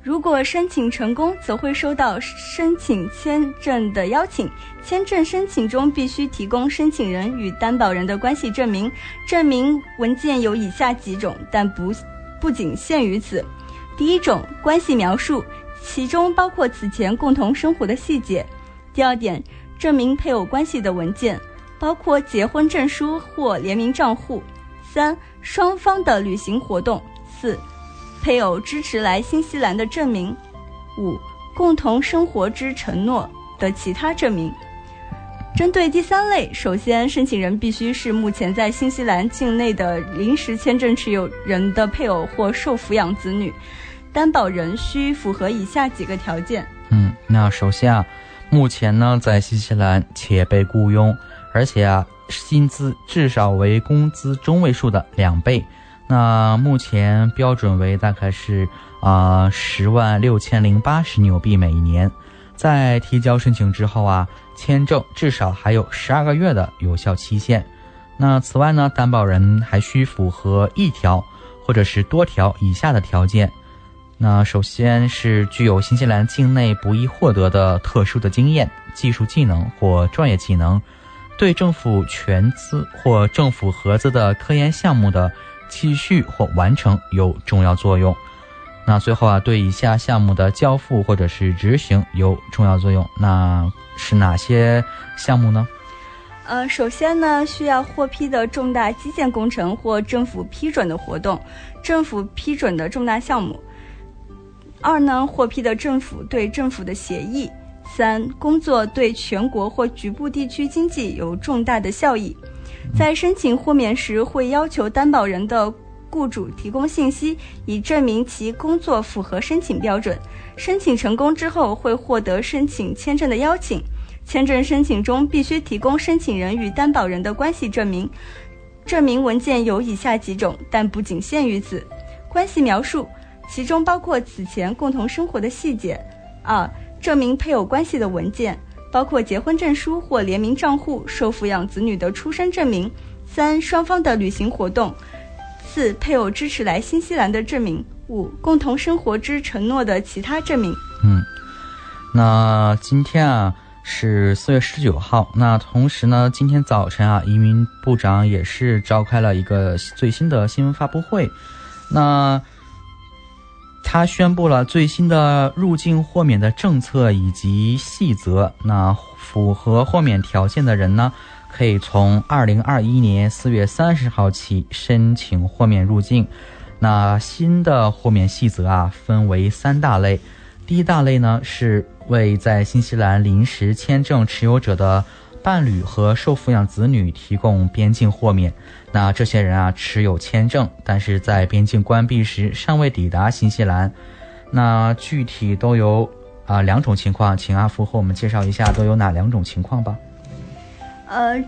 如果申请成功，则会收到申请签证的邀请。签证申请中必须提供申请人与担保人的关系证明，证明文件有以下几种，但不不仅限于此。第一种，关系描述，其中包括此前共同生活的细节。第二点，证明配偶关系的文件。包括结婚证书或联名账户，三双方的旅行活动，四配偶支持来新西兰的证明，五共同生活之承诺的其他证明。针对第三类，首先申请人必须是目前在新西兰境内的临时签证持有人的配偶或受抚养子女，担保人需符合以下几个条件。嗯，那首先啊，目前呢在新西兰且被雇佣。而且啊，薪资至少为工资中位数的两倍。那目前标准为大概是啊十万六千零八十纽币每年。在提交申请之后啊，签证至少还有十二个月的有效期限。那此外呢，担保人还需符合一条或者是多条以下的条件。那首先是具有新西兰境内不易获得的特殊的经验、技术技能或专业技能。对政府全资或政府合资的科研项目的继续或完成有重要作用。那最后啊，对以下项目的交付或者是执行有重要作用。那是哪些项目呢？呃，首先呢，需要获批的重大基建工程或政府批准的活动，政府批准的重大项目。二呢，获批的政府对政府的协议。三、工作对全国或局部地区经济有重大的效益。在申请豁免时，会要求担保人的雇主提供信息，以证明其工作符合申请标准。申请成功之后，会获得申请签证的邀请。签证申请中必须提供申请人与担保人的关系证明，证明文件有以下几种，但不仅限于此：关系描述，其中包括此前共同生活的细节。二证明配偶关系的文件包括结婚证书或联名账户、受抚养子女的出生证明。三、双方的旅行活动。四、配偶支持来新西兰的证明。五、共同生活之承诺的其他证明。嗯，那今天啊是四月十九号。那同时呢，今天早晨啊，移民部长也是召开了一个最新的新闻发布会。那。他宣布了最新的入境豁免的政策以及细则。那符合豁免条件的人呢，可以从二零二一年四月三十号起申请豁免入境。那新的豁免细则啊，分为三大类。第一大类呢，是为在新西兰临时签证持有者的。伴侣和受抚养子女提供边境豁免。那这些人啊，持有签证，但是在边境关闭时尚未抵达新西兰。那具体都有啊两种情况，请阿福和我们介绍一下都有哪两种情况吧。呃，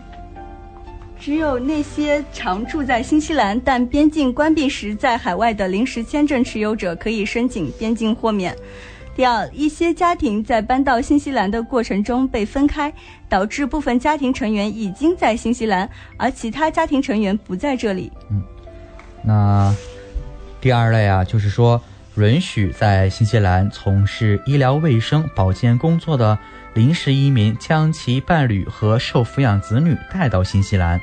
只有那些常住在新西兰但边境关闭时在海外的临时签证持有者可以申请边境豁免。第二，一些家庭在搬到新西兰的过程中被分开，导致部分家庭成员已经在新西兰，而其他家庭成员不在这里。嗯，那第二类啊，就是说允许在新西兰从事医疗卫生保健工作的临时移民将其伴侣和受抚养子女带到新西兰。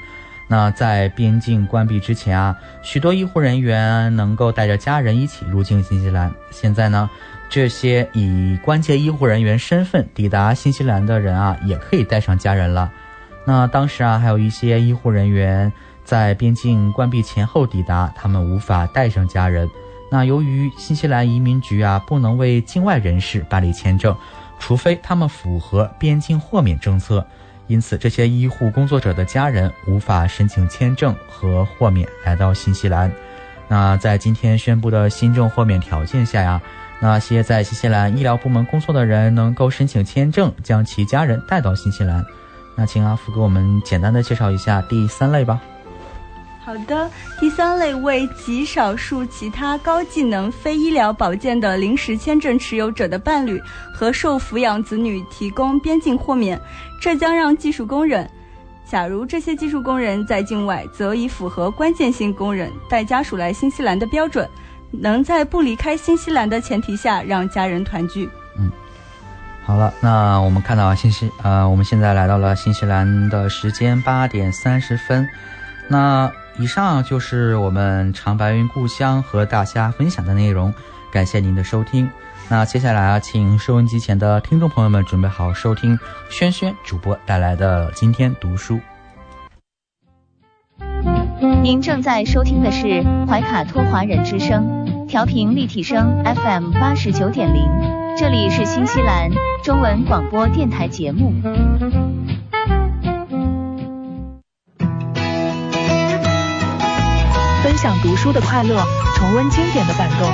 那在边境关闭之前啊，许多医护人员能够带着家人一起入境新西兰。现在呢？这些以关键医护人员身份抵达新西兰的人啊，也可以带上家人了。那当时啊，还有一些医护人员在边境关闭前后抵达，他们无法带上家人。那由于新西兰移民局啊，不能为境外人士办理签证，除非他们符合边境豁免政策，因此这些医护工作者的家人无法申请签证和豁免来到新西兰。那在今天宣布的新政豁免条件下呀，那些在新西兰医疗部门工作的人能够申请签证，将其家人带到新西兰。那请阿福给我们简单的介绍一下第三类吧。好的，第三类为极少数其他高技能非医疗保健的临时签证持有者的伴侣和受抚养子女提供边境豁免，这将让技术工人，假如这些技术工人在境外，则以符合关键性工人带家属来新西兰的标准，能在不离开新西兰的前提下让家人团聚。嗯，好了，那我们看到新西，呃，我们现在来到了新西兰的时间八点三十分，那。以上就是我们长白云故乡和大家分享的内容，感谢您的收听。那接下来啊，请收音机前的听众朋友们准备好收听轩轩主播带来的今天读书。您正在收听的是怀卡托华人之声，调频立体声 FM 八十九点零，这里是新西兰中文广播电台节目。分享读书的快乐，重温经典的感动。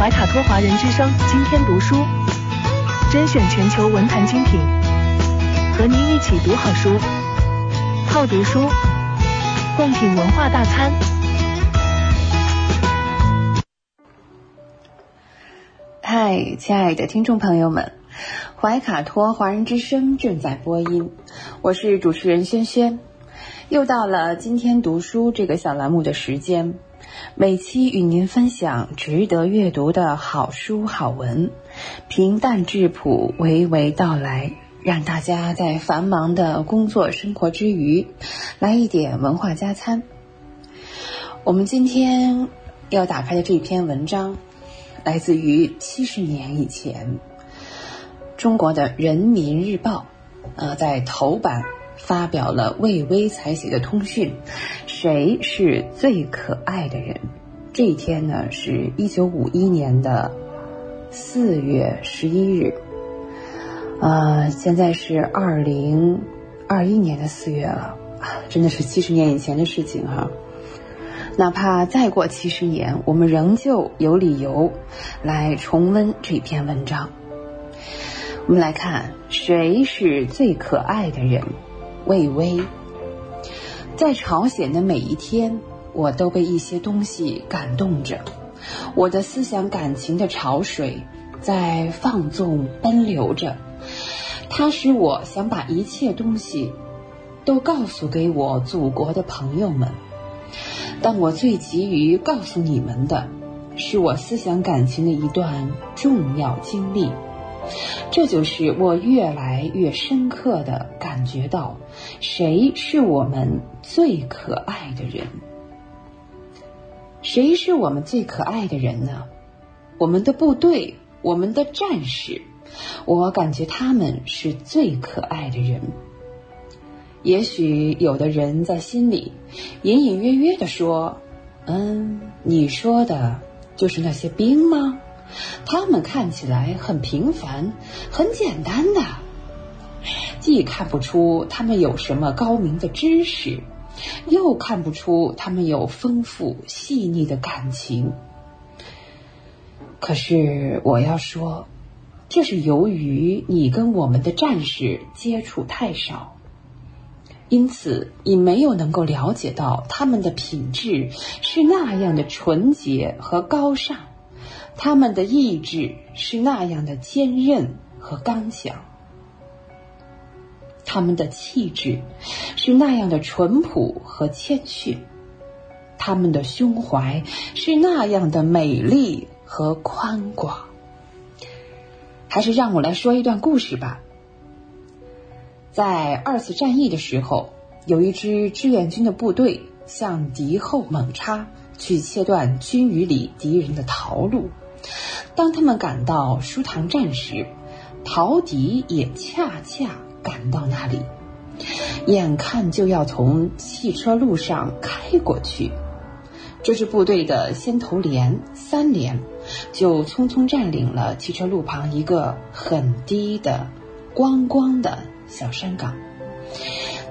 怀卡托华人之声今天读书，甄选全球文坛精品，和您一起读好书，好读书，贡品文化大餐。嗨，亲爱的听众朋友们，怀卡托华人之声正在播音，我是主持人轩轩。又到了今天读书这个小栏目的时间，每期与您分享值得阅读的好书好文，平淡质朴，娓娓道来，让大家在繁忙的工作生活之余，来一点文化加餐。我们今天要打开的这篇文章，来自于七十年以前，中国的人民日报，呃，在头版。发表了魏巍采写的通讯，谁是最可爱的人？这一天呢，是一九五一年的四月十一日，呃，现在是二零二一年的四月了，真的是七十年以前的事情哈。哪怕再过七十年，我们仍旧有理由来重温这篇文章。我们来看，谁是最可爱的人？魏巍，在朝鲜的每一天，我都被一些东西感动着。我的思想感情的潮水在放纵奔流着，它使我想把一切东西都告诉给我祖国的朋友们。但我最急于告诉你们的，是我思想感情的一段重要经历。这就是我越来越深刻的感觉到，谁是我们最可爱的人？谁是我们最可爱的人呢？我们的部队，我们的战士，我感觉他们是最可爱的人。也许有的人在心里隐隐约约的说：“嗯，你说的就是那些兵吗？”他们看起来很平凡，很简单的，既看不出他们有什么高明的知识，又看不出他们有丰富细腻的感情。可是我要说，这是由于你跟我们的战士接触太少，因此你没有能够了解到他们的品质是那样的纯洁和高尚。他们的意志是那样的坚韧和刚强，他们的气质是那样的淳朴和谦逊，他们的胸怀是那样的美丽和宽广。还是让我来说一段故事吧。在二次战役的时候，有一支志愿军的部队向敌后猛插，去切断军隅里敌人的逃路。当他们赶到舒塘站时，陶迪也恰恰赶到那里，眼看就要从汽车路上开过去。这支部队的先头连三连就匆匆占领了汽车路旁一个很低的、光光的小山岗，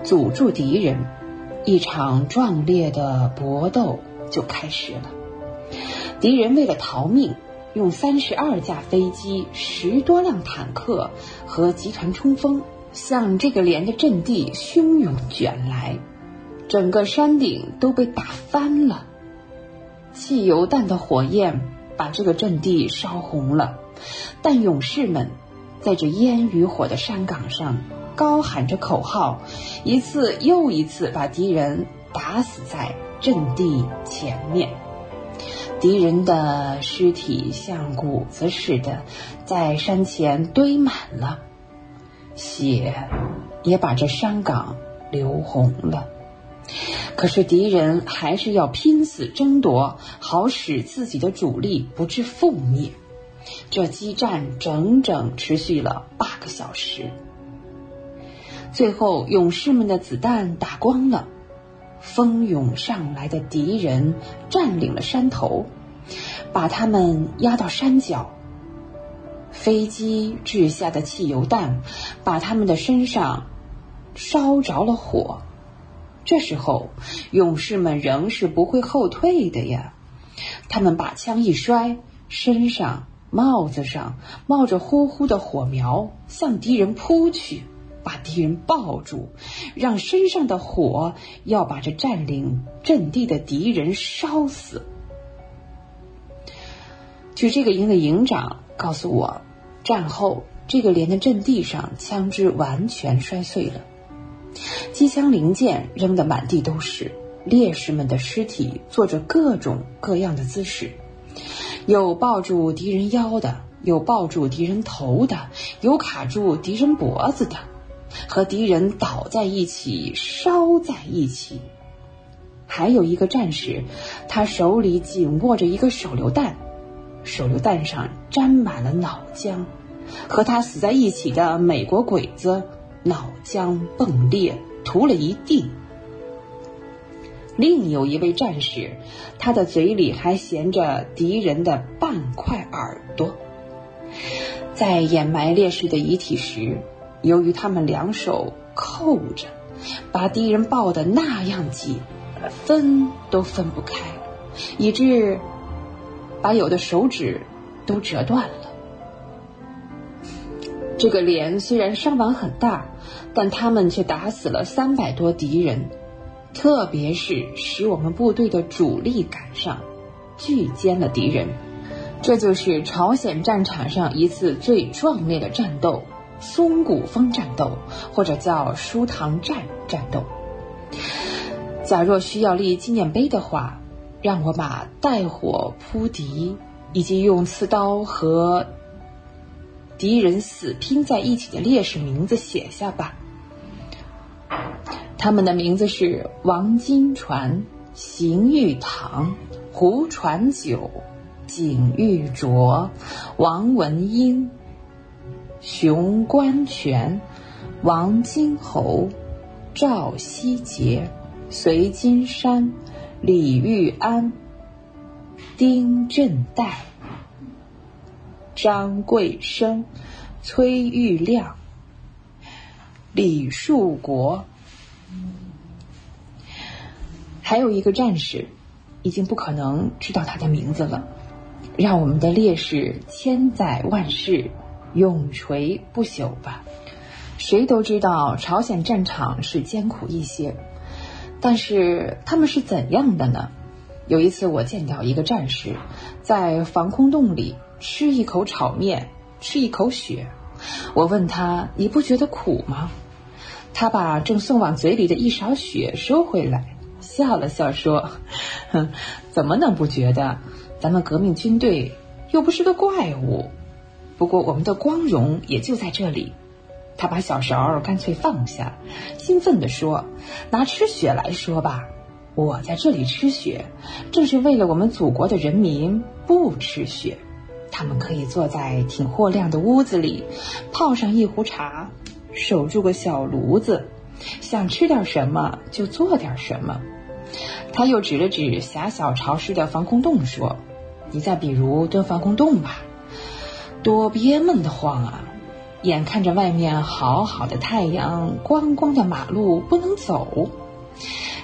阻住敌人。一场壮烈的搏斗就开始了。敌人为了逃命，用三十二架飞机、十多辆坦克和集团冲锋，向这个连的阵地汹涌卷来，整个山顶都被打翻了。汽油弹的火焰把这个阵地烧红了，但勇士们在这烟与火的山岗上高喊着口号，一次又一次把敌人打死在阵地前面。敌人的尸体像谷子似的在山前堆满了，血也把这山岗流红了。可是敌人还是要拼死争夺，好使自己的主力不致覆灭。这激战整整持续了八个小时，最后勇士们的子弹打光了，蜂拥上来的敌人占领了山头，把他们压到山脚。飞机掷下的汽油弹把他们的身上烧着了火。这时候，勇士们仍是不会后退的呀。他们把枪一摔，身上、帽子上冒着呼呼的火苗，向敌人扑去，把敌人抱住，让身上的火要把这占领阵地的敌人烧死。据这个营的营长告诉我，战后这个连的阵地上枪支完全摔碎了。机枪零件扔得满地都是，烈士们的尸体做着各种各样的姿势，有抱住敌人腰的，有抱住敌人头的，有卡住敌人脖子的，和敌人倒在一起，烧在一起。还有一个战士，他手里紧握着一个手榴弹，手榴弹上沾满了脑浆，和他死在一起的美国鬼子。脑浆迸裂，涂了一地。另有一位战士，他的嘴里还衔着敌人的半块耳朵。在掩埋烈士的遗体时，由于他们两手扣着，把敌人抱得那样紧，分都分不开，以致把有的手指都折断了。这个连虽然伤亡很大，但他们却打死了三百多敌人，特别是使我们部队的主力赶上，拒歼了敌人。这就是朝鲜战场上一次最壮烈的战斗——松骨峰战斗，或者叫舒塘站战斗。假若需要立纪念碑的话，让我把带火扑敌，以及用刺刀和。敌人死拼在一起的烈士名字写下吧。他们的名字是王金传、邢玉堂、胡传九、景玉卓、王文英、熊关全、王金侯、赵希杰、隋金山、李玉安、丁振岱。张贵生、崔玉亮、李树国，还有一个战士，已经不可能知道他的名字了。让我们的烈士千载万世，永垂不朽吧。谁都知道朝鲜战场是艰苦一些，但是他们是怎样的呢？有一次我见到一个战士在防空洞里。吃一口炒面，吃一口血。我问他：“你不觉得苦吗？”他把正送往嘴里的一勺血收回来，笑了笑说：“哼，怎么能不觉得？咱们革命军队又不是个怪物。不过我们的光荣也就在这里。”他把小勺干脆放下，兴奋地说：“拿吃血来说吧，我在这里吃血，正是为了我们祖国的人民不吃血。”他们可以坐在挺货亮的屋子里，泡上一壶茶，守住个小炉子，想吃点什么就做点什么。他又指了指狭小潮湿的防空洞，说：“你再比如蹲防空洞吧，多憋闷得慌啊！眼看着外面好好的太阳，光光的马路不能走，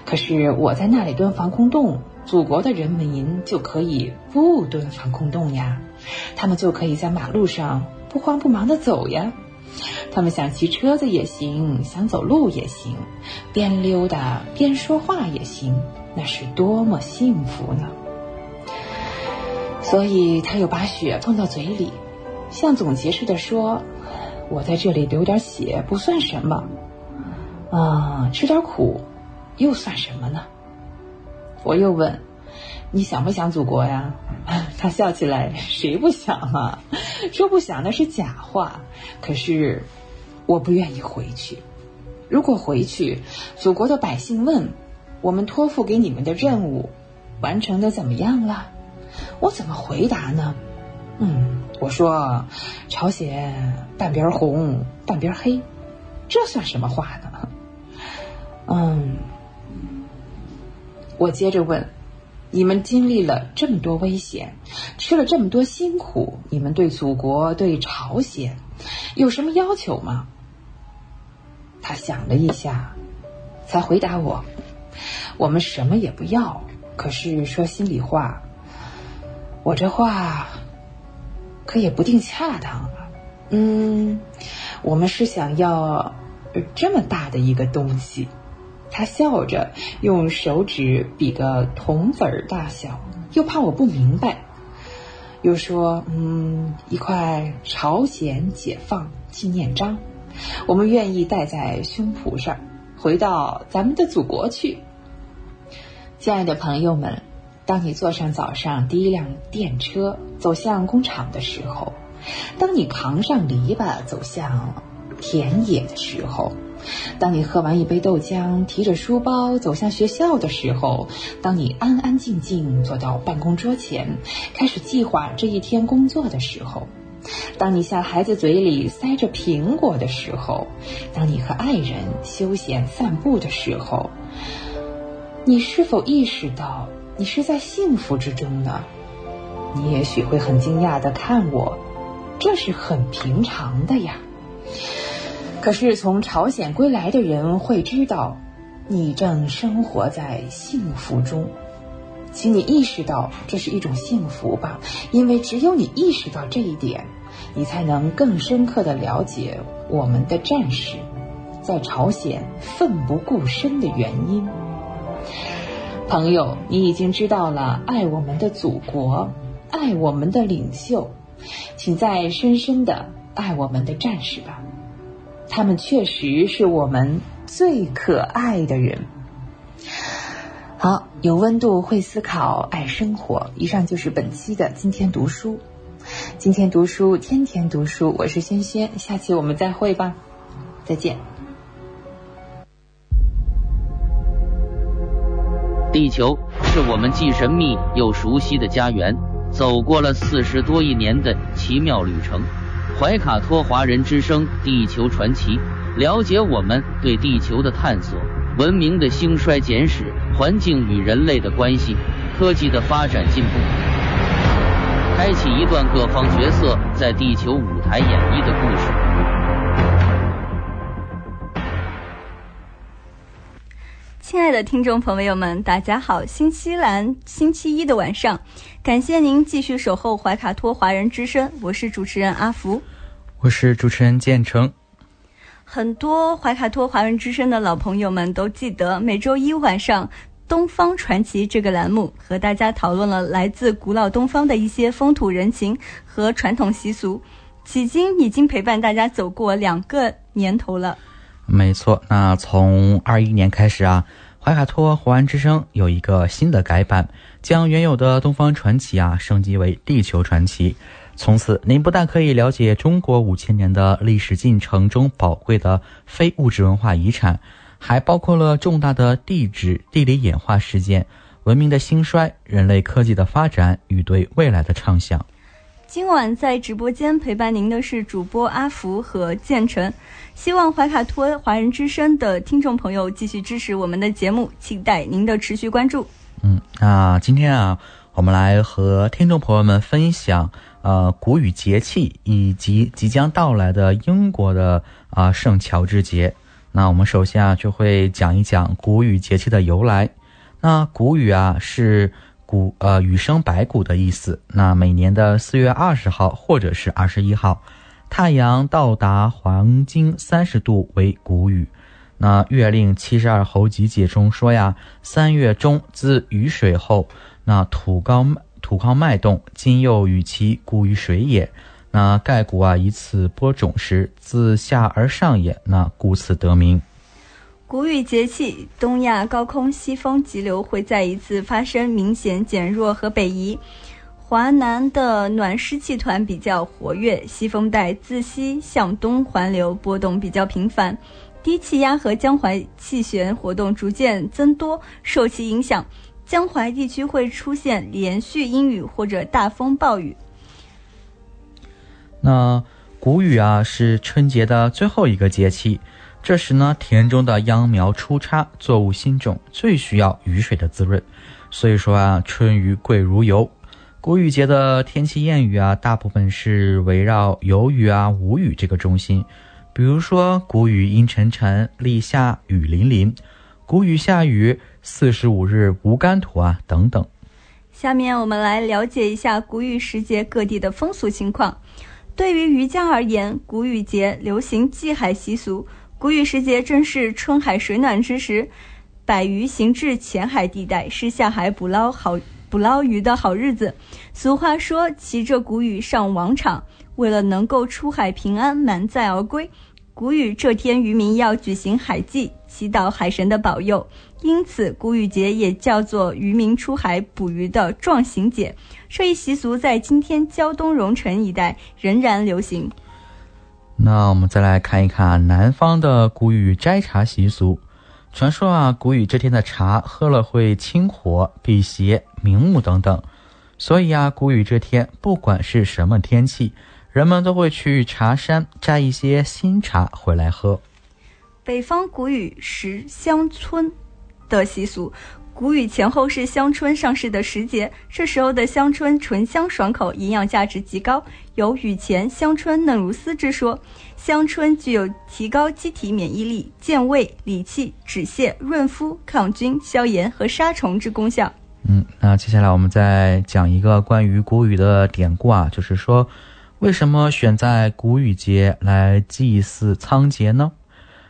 可是我在那里蹲防空洞，祖国的人民就可以不蹲防空洞呀，他们就可以在马路上不慌不忙的走呀，他们想骑车子也行，想走路也行，边溜达边说话也行，那是多么幸福呢！所以他又把血放到嘴里，像总结似的说：“我在这里流点血不算什么，啊，吃点苦又算什么呢？”我又问：“你想不想祖国呀？” 他笑起来：“谁不想啊？说不想那是假话。可是我不愿意回去。如果回去，祖国的百姓问我们托付给你们的任务完成的怎么样了？”我怎么回答呢？嗯，我说朝鲜半边红半边黑，这算什么话呢？嗯，我接着问：你们经历了这么多危险，吃了这么多辛苦，你们对祖国、对朝鲜有什么要求吗？他想了一下，才回答我：我们什么也不要。可是说心里话。我这话可也不定恰当啊。嗯，我们是想要这么大的一个东西。他笑着用手指比个铜子儿大小，又怕我不明白，又说：“嗯，一块朝鲜解放纪念章，我们愿意戴在胸脯上，回到咱们的祖国去。”亲爱的朋友们。当你坐上早上第一辆电车走向工厂的时候，当你扛上篱笆走向田野的时候，当你喝完一杯豆浆提着书包走向学校的时候，当你安安静静坐到办公桌前开始计划这一天工作的时候，当你向孩子嘴里塞着苹果的时候，当你和爱人休闲散步的时候，你是否意识到？你是在幸福之中呢，你也许会很惊讶的看我，这是很平常的呀。可是从朝鲜归来的人会知道，你正生活在幸福中，请你意识到这是一种幸福吧，因为只有你意识到这一点，你才能更深刻的了解我们的战士在朝鲜奋不顾身的原因。朋友，你已经知道了爱我们的祖国，爱我们的领袖，请再深深的爱我们的战士吧。他们确实是我们最可爱的人。好，有温度，会思考，爱生活。以上就是本期的今天读书。今天读书，天天读书。我是轩轩，下期我们再会吧。再见。地球是我们既神秘又熟悉的家园，走过了四十多亿年的奇妙旅程。怀卡托华人之声《地球传奇》，了解我们对地球的探索、文明的兴衰简史、环境与人类的关系、科技的发展进步，开启一段各方角色在地球舞台演绎的故事。亲爱的听众朋友们，大家好！新西兰星期一的晚上，感谢您继续守候怀卡托华人之声，我是主持人阿福，我是主持人建成。很多怀卡托华人之声的老朋友们都记得，每周一晚上《东方传奇》这个栏目，和大家讨论了来自古老东方的一些风土人情和传统习俗，迄今已经陪伴大家走过两个年头了。没错，那从二一年开始啊，怀卡托华人之声有一个新的改版，将原有的东方传奇啊升级为地球传奇。从此，您不但可以了解中国五千年的历史进程中宝贵的非物质文化遗产，还包括了重大的地质、地理演化事件、文明的兴衰、人类科技的发展与对未来的畅想。今晚在直播间陪伴您的是主播阿福和建成，希望怀卡托华人之声的听众朋友继续支持我们的节目，期待您的持续关注。嗯，那今天啊，我们来和听众朋友们分享呃谷雨节气以及即将到来的英国的啊圣乔治节。那我们首先啊就会讲一讲谷雨节气的由来。那谷雨啊是谷呃雨生百谷的意思。那每年的四月二十号或者是二十一号，太阳到达黄金三十度为谷雨。那《月令七十二候集解》中说呀，三月中自雨水后，那土高土糠脉动，今又与其谷于水也。那盖谷啊，以此播种时，自下而上也。那故此得名。谷雨节气，东亚高空西风急流会再一次发生明显减弱和北移。华南的暖湿气团比较活跃，西风带自西向东环流，波动比较频繁。低气压和江淮气旋活动逐渐增多，受其影响，江淮地区会出现连续阴雨或者大风暴雨。那谷雨啊，是春节的最后一个节气，这时呢，田中的秧苗出插，作物新种，最需要雨水的滋润。所以说啊，春雨贵如油。谷雨节的天气谚语啊，大部分是围绕有雨啊、无雨这个中心。比如说，谷雨阴沉沉，立夏雨淋淋；谷雨下雨，四十五日无干土啊，等等。下面我们来了解一下谷雨时节各地的风俗情况。对于渔家而言，谷雨节流行祭海习俗。谷雨时节正是春海水暖之时，百鱼行至浅海地带，是下海捕捞好捕捞鱼的好日子。俗话说：“骑着谷雨上王场。”为了能够出海平安满载而归，谷雨这天渔民要举行海祭，祈祷海神的保佑。因此，谷雨节也叫做渔民出海捕鱼的壮行节。这一习俗在今天胶东荣城一带仍然流行。那我们再来看一看南方的谷雨摘茶习俗。传说啊，谷雨这天的茶喝了会清火、辟邪、明目等等。所以啊，谷雨这天不管是什么天气。人们都会去茶山摘一些新茶回来喝。北方谷雨时香椿的习俗，谷雨前后是香椿上市的时节，这时候的香椿醇香爽口，营养价值极高，有“雨前香椿嫩如丝”之说。香椿具有提高机体免疫力、健胃、理气、止泻、润肤、抗菌、消炎和杀虫之功效。嗯，那接下来我们再讲一个关于谷雨的典故啊，就是说。为什么选在谷雨节来祭祀仓颉呢？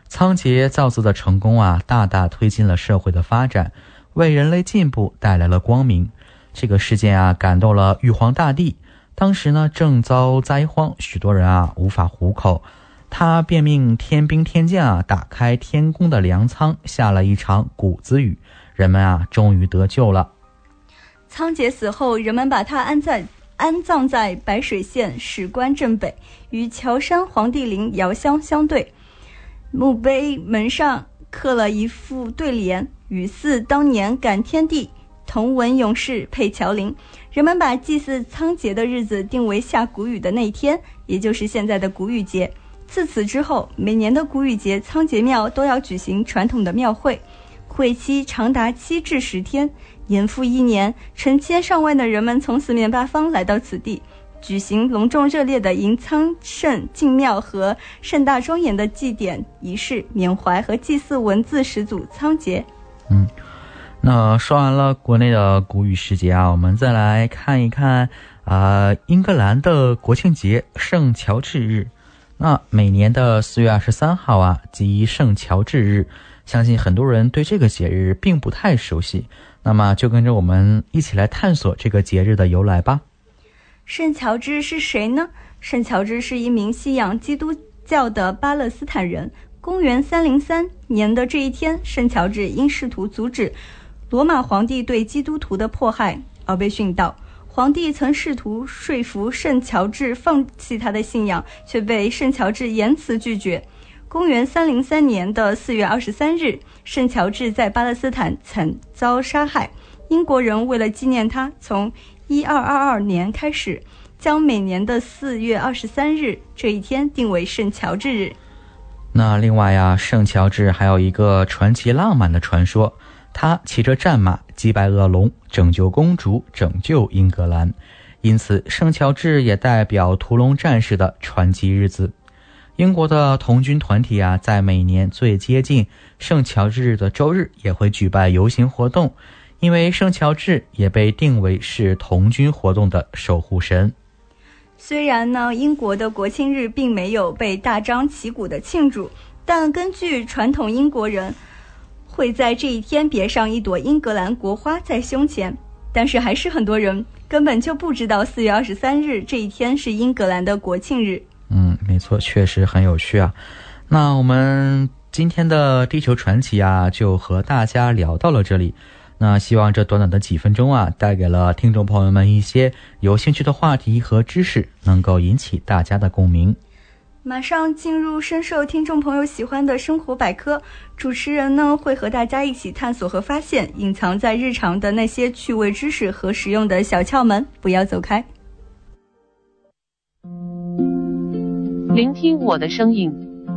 仓颉造字的成功啊，大大推进了社会的发展，为人类进步带来了光明。这个事件啊，感动了玉皇大帝。当时呢，正遭灾荒，许多人啊无法糊口，他便命天兵天将啊打开天宫的粮仓，下了一场谷子雨，人们啊终于得救了。仓颉死后，人们把他安在。安葬在白水县史官镇北，与乔山黄帝陵遥相相对。墓碑门上刻了一副对联：“与祀当年感天地，同文勇士配乔林。”人们把祭祀仓颉的日子定为下谷雨的那天，也就是现在的谷雨节。自此之后，每年的谷雨节，仓颉庙都要举行传统的庙会，会期长达七至十天。年复一年，成千上万的人们从四面八方来到此地，举行隆重热烈的迎仓圣进庙和盛大庄严的祭典仪式，缅怀和祭祀文字始祖仓颉。嗯，那说完了国内的谷雨时节啊，我们再来看一看啊，英格兰的国庆节圣乔治日。那每年的四月二十三号啊，即圣乔治日，相信很多人对这个节日并不太熟悉。那么就跟着我们一起来探索这个节日的由来吧。圣乔治是谁呢？圣乔治是一名信仰基督教的巴勒斯坦人。公元三零三年的这一天，圣乔治因试图阻止罗马皇帝对基督徒的迫害而被殉道。皇帝曾试图说服圣乔治放弃他的信仰，却被圣乔治严词拒绝。公元三零三年的四月二十三日，圣乔治在巴勒斯坦曾遭杀害。英国人为了纪念他，从一二二二年开始，将每年的四月二十三日这一天定为圣乔治日。那另外呀，圣乔治还有一个传奇浪漫的传说，他骑着战马击败恶龙，拯救公主，拯救英格兰，因此圣乔治也代表屠龙战士的传奇日子。英国的童军团体啊，在每年最接近圣乔治日的周日，也会举办游行活动，因为圣乔治也被定为是童军活动的守护神。虽然呢，英国的国庆日并没有被大张旗鼓的庆祝，但根据传统，英国人会在这一天别上一朵英格兰国花在胸前。但是还是很多人根本就不知道四月二十三日这一天是英格兰的国庆日。嗯，没错，确实很有趣啊。那我们今天的地球传奇啊，就和大家聊到了这里。那希望这短短的几分钟啊，带给了听众朋友们一些有兴趣的话题和知识，能够引起大家的共鸣。马上进入深受听众朋友喜欢的生活百科，主持人呢会和大家一起探索和发现隐藏在日常的那些趣味知识和实用的小窍门，不要走开。聆听我的声音，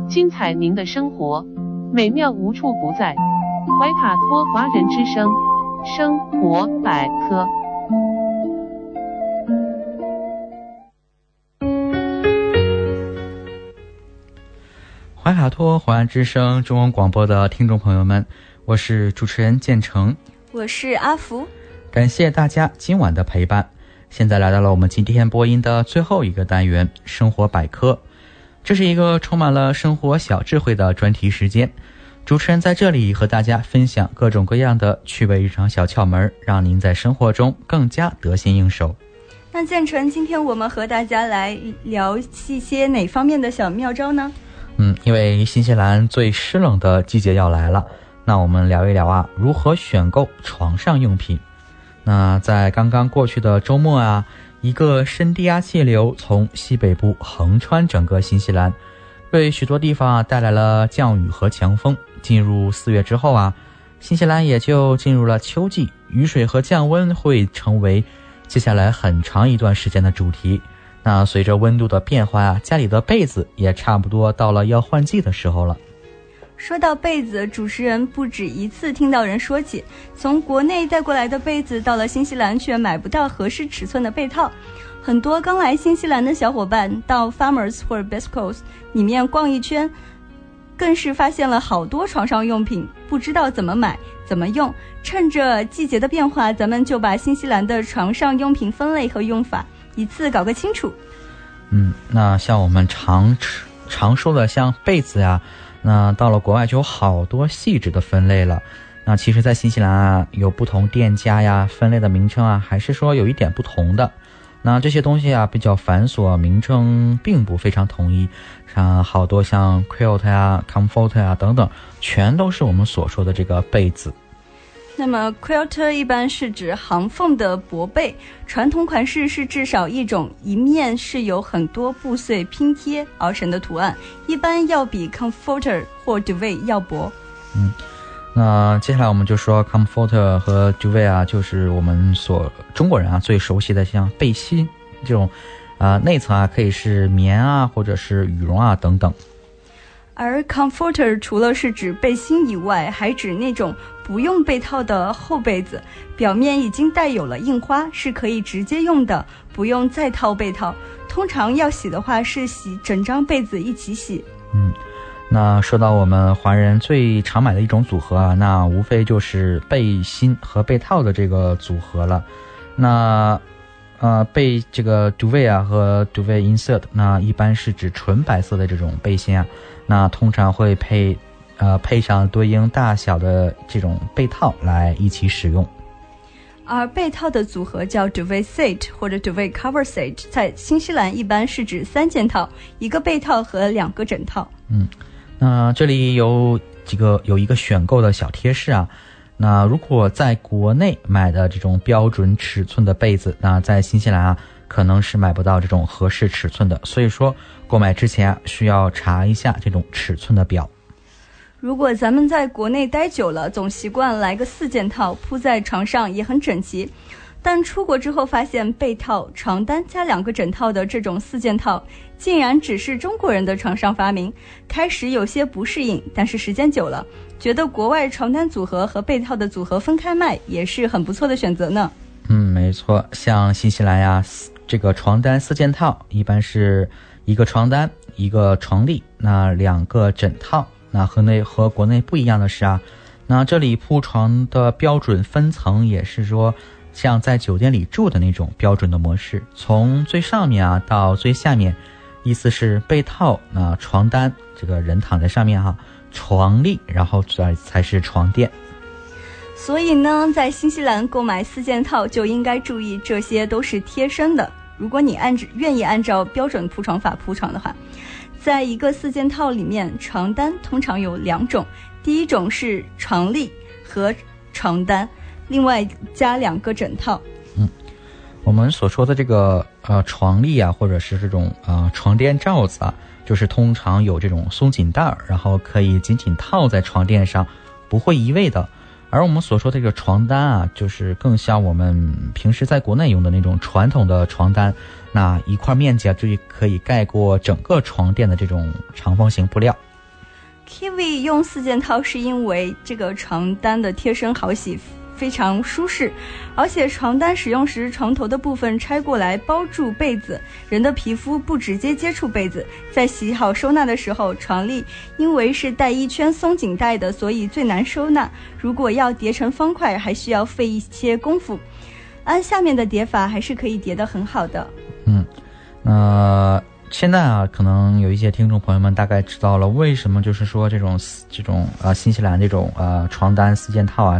精彩您的生活，美妙无处不在。怀卡托华人之声生活百科。怀卡托华人之声中文广播的听众朋友们，我是主持人建成，我是阿福，感谢大家今晚的陪伴。现在来到了我们今天播音的最后一个单元——生活百科，这是一个充满了生活小智慧的专题时间。主持人在这里和大家分享各种各样的趣味日常小窍门，让您在生活中更加得心应手。那建成，今天我们和大家来聊一些哪方面的小妙招呢？嗯，因为新西兰最湿冷的季节要来了，那我们聊一聊啊，如何选购床上用品。那在刚刚过去的周末啊，一个深低压气流从西北部横穿整个新西兰，为许多地方啊带来了降雨和强风。进入四月之后啊，新西兰也就进入了秋季，雨水和降温会成为接下来很长一段时间的主题。那随着温度的变化啊，家里的被子也差不多到了要换季的时候了。说到被子，主持人不止一次听到人说起，从国内带过来的被子到了新西兰却买不到合适尺寸的被套。很多刚来新西兰的小伙伴到 Farmers 或者 Bescos 里面逛一圈，更是发现了好多床上用品，不知道怎么买、怎么用。趁着季节的变化，咱们就把新西兰的床上用品分类和用法。一次搞个清楚。嗯，那像我们常常说的像被子呀，那到了国外就有好多细致的分类了。那其实，在新西兰啊，有不同店家呀分类的名称啊，还是说有一点不同的。那这些东西啊比较繁琐，名称并不非常统一。像好多像 quilt 呀、comfort 呀等等，全都是我们所说的这个被子。那么，quilt 一般是指行缝的薄被，传统款式是至少一种，一面是由很多布碎拼贴而成的图案，一般要比 comforter 或 duvet 要薄。嗯，那接下来我们就说 comforter 和 duvet 啊，就是我们所中国人啊最熟悉的像背心这种，啊内层啊可以是棉啊或者是羽绒啊等等。而 comforter 除了是指背心以外，还指那种不用被套的厚被子，表面已经带有了印花，是可以直接用的，不用再套被套。通常要洗的话，是洗整张被子一起洗。嗯，那说到我们华人最常买的一种组合啊，那无非就是背心和被套的这个组合了。那呃，被这个 duvet 啊和 duvet insert，那一般是指纯白色的这种背心啊。那通常会配，呃，配上对应大小的这种被套来一起使用。而被套的组合叫 duvet set 或者 duvet cover set，在新西兰一般是指三件套，一个被套和两个枕套。嗯，那这里有几个有一个选购的小贴士啊。那如果在国内买的这种标准尺寸的被子，那在新西兰啊。可能是买不到这种合适尺寸的，所以说购买之前啊需要查一下这种尺寸的表。如果咱们在国内待久了，总习惯来个四件套铺在床上也很整齐，但出国之后发现被套、床单加两个枕套的这种四件套，竟然只是中国人的床上发明。开始有些不适应，但是时间久了，觉得国外床单组合和被套的组合分开卖也是很不错的选择呢。嗯，没错，像新西兰呀。这个床单四件套一般是一个床单一个床笠，那两个枕套。那和内和国内不一样的是啊，那这里铺床的标准分层也是说，像在酒店里住的那种标准的模式，从最上面啊到最下面，意思是被套，那床单，这个人躺在上面哈，床笠，然后再才是床垫。所以呢，在新西兰购买四件套就应该注意，这些都是贴身的。如果你按照愿意按照标准铺床法铺床的话，在一个四件套里面，床单通常有两种。第一种是床笠和床单，另外加两个枕套。嗯，我们所说的这个呃床笠啊，或者是这种呃床垫罩子啊，就是通常有这种松紧带儿，然后可以紧紧套在床垫上，不会移位的。而我们所说的这个床单啊，就是更像我们平时在国内用的那种传统的床单，那一块面积啊，就可以盖过整个床垫的这种长方形布料。Kiwi 用四件套是因为这个床单的贴身好洗，非常舒适，而且床单使用时床头的部分拆过来包住被子，人的皮肤不直接接触被子。在洗好收纳的时候，床笠因为是带一圈松紧带的，所以最难收纳。如果要叠成方块，还需要费一些功夫。按下面的叠法，还是可以叠得很好的。嗯，那。现在啊，可能有一些听众朋友们大概知道了为什么，就是说这种这种啊，新西兰这种呃床单四件套啊，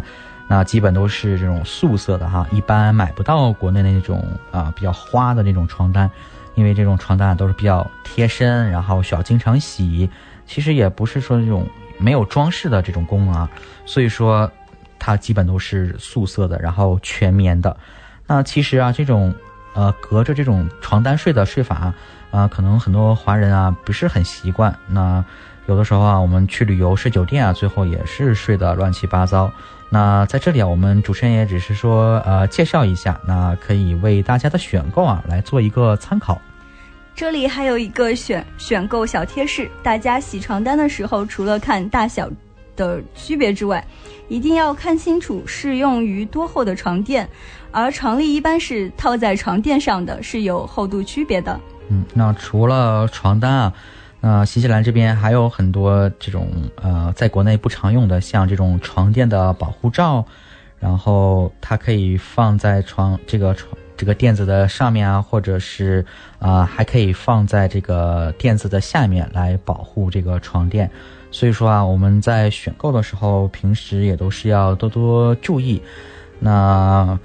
那基本都是这种素色的哈，一般买不到国内的那种啊比较花的那种床单，因为这种床单都是比较贴身，然后需要经常洗，其实也不是说这种没有装饰的这种功能啊，所以说它基本都是素色的，然后全棉的。那其实啊，这种呃隔着这种床单睡的睡法。啊，可能很多华人啊不是很习惯。那有的时候啊，我们去旅游睡酒店啊，最后也是睡得乱七八糟。那在这里啊，我们主持人也只是说呃介绍一下，那可以为大家的选购啊来做一个参考。这里还有一个选选购小贴士，大家洗床单的时候，除了看大小的区别之外，一定要看清楚适用于多厚的床垫，而床笠一般是套在床垫上的，是有厚度区别的。嗯，那除了床单啊，那新西兰这边还有很多这种呃，在国内不常用的，像这种床垫的保护罩，然后它可以放在床这个床这个垫子的上面啊，或者是啊，还可以放在这个垫子的下面来保护这个床垫。所以说啊，我们在选购的时候，平时也都是要多多注意。那。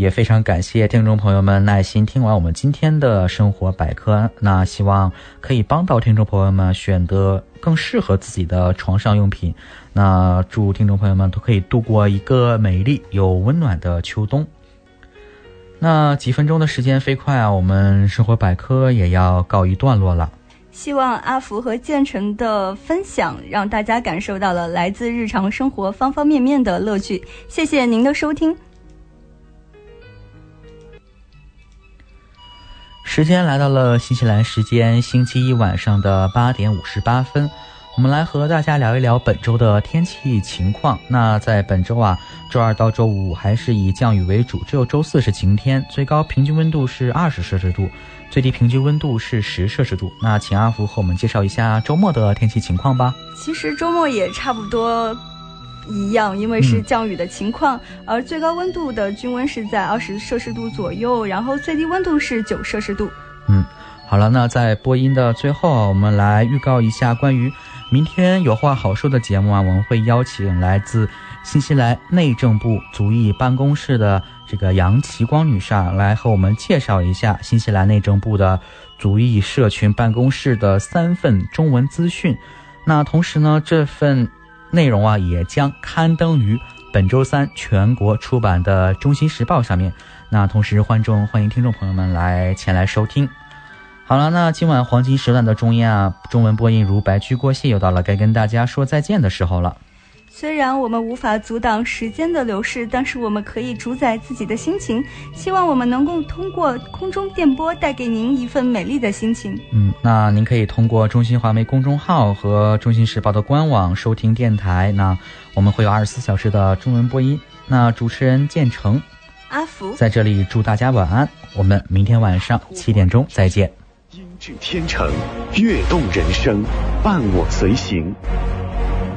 也非常感谢听众朋友们耐心听完我们今天的生活百科，那希望可以帮到听众朋友们选择更适合自己的床上用品。那祝听众朋友们都可以度过一个美丽又温暖的秋冬。那几分钟的时间飞快啊，我们生活百科也要告一段落了。希望阿福和建成的分享让大家感受到了来自日常生活方方面面的乐趣。谢谢您的收听。时间来到了新西兰时间星期一晚上的八点五十八分，我们来和大家聊一聊本周的天气情况。那在本周啊，周二到周五还是以降雨为主，只有周四是晴天，最高平均温度是二十摄氏度，最低平均温度是十摄氏度。那请阿福和我们介绍一下周末的天气情况吧。其实周末也差不多。一样，因为是降雨的情况，而最高温度的均温是在二十摄氏度左右，然后最低温度是九摄氏度。嗯，好了，那在播音的最后，我们来预告一下关于明天有话好说的节目啊，我们会邀请来自新西兰内政部族裔办公室的这个杨奇光女士啊，来和我们介绍一下新西兰内政部的族裔社群办公室的三份中文资讯。那同时呢，这份。内容啊，也将刊登于本周三全国出版的《中心时报》上面。那同时，欢众欢迎听众朋友们来前来收听。好了，那今晚黄金时段的中音啊，中文播音如白驹过隙，又到了该跟大家说再见的时候了。虽然我们无法阻挡时间的流逝，但是我们可以主宰自己的心情。希望我们能够通过空中电波带给您一份美丽的心情。嗯，那您可以通过中新华媒公众号和中新时报的官网收听电台。那我们会有二十四小时的中文播音。那主持人建成、阿福在这里祝大家晚安。我们明天晚上七点钟再见。音质天成，悦动人生，伴我随行。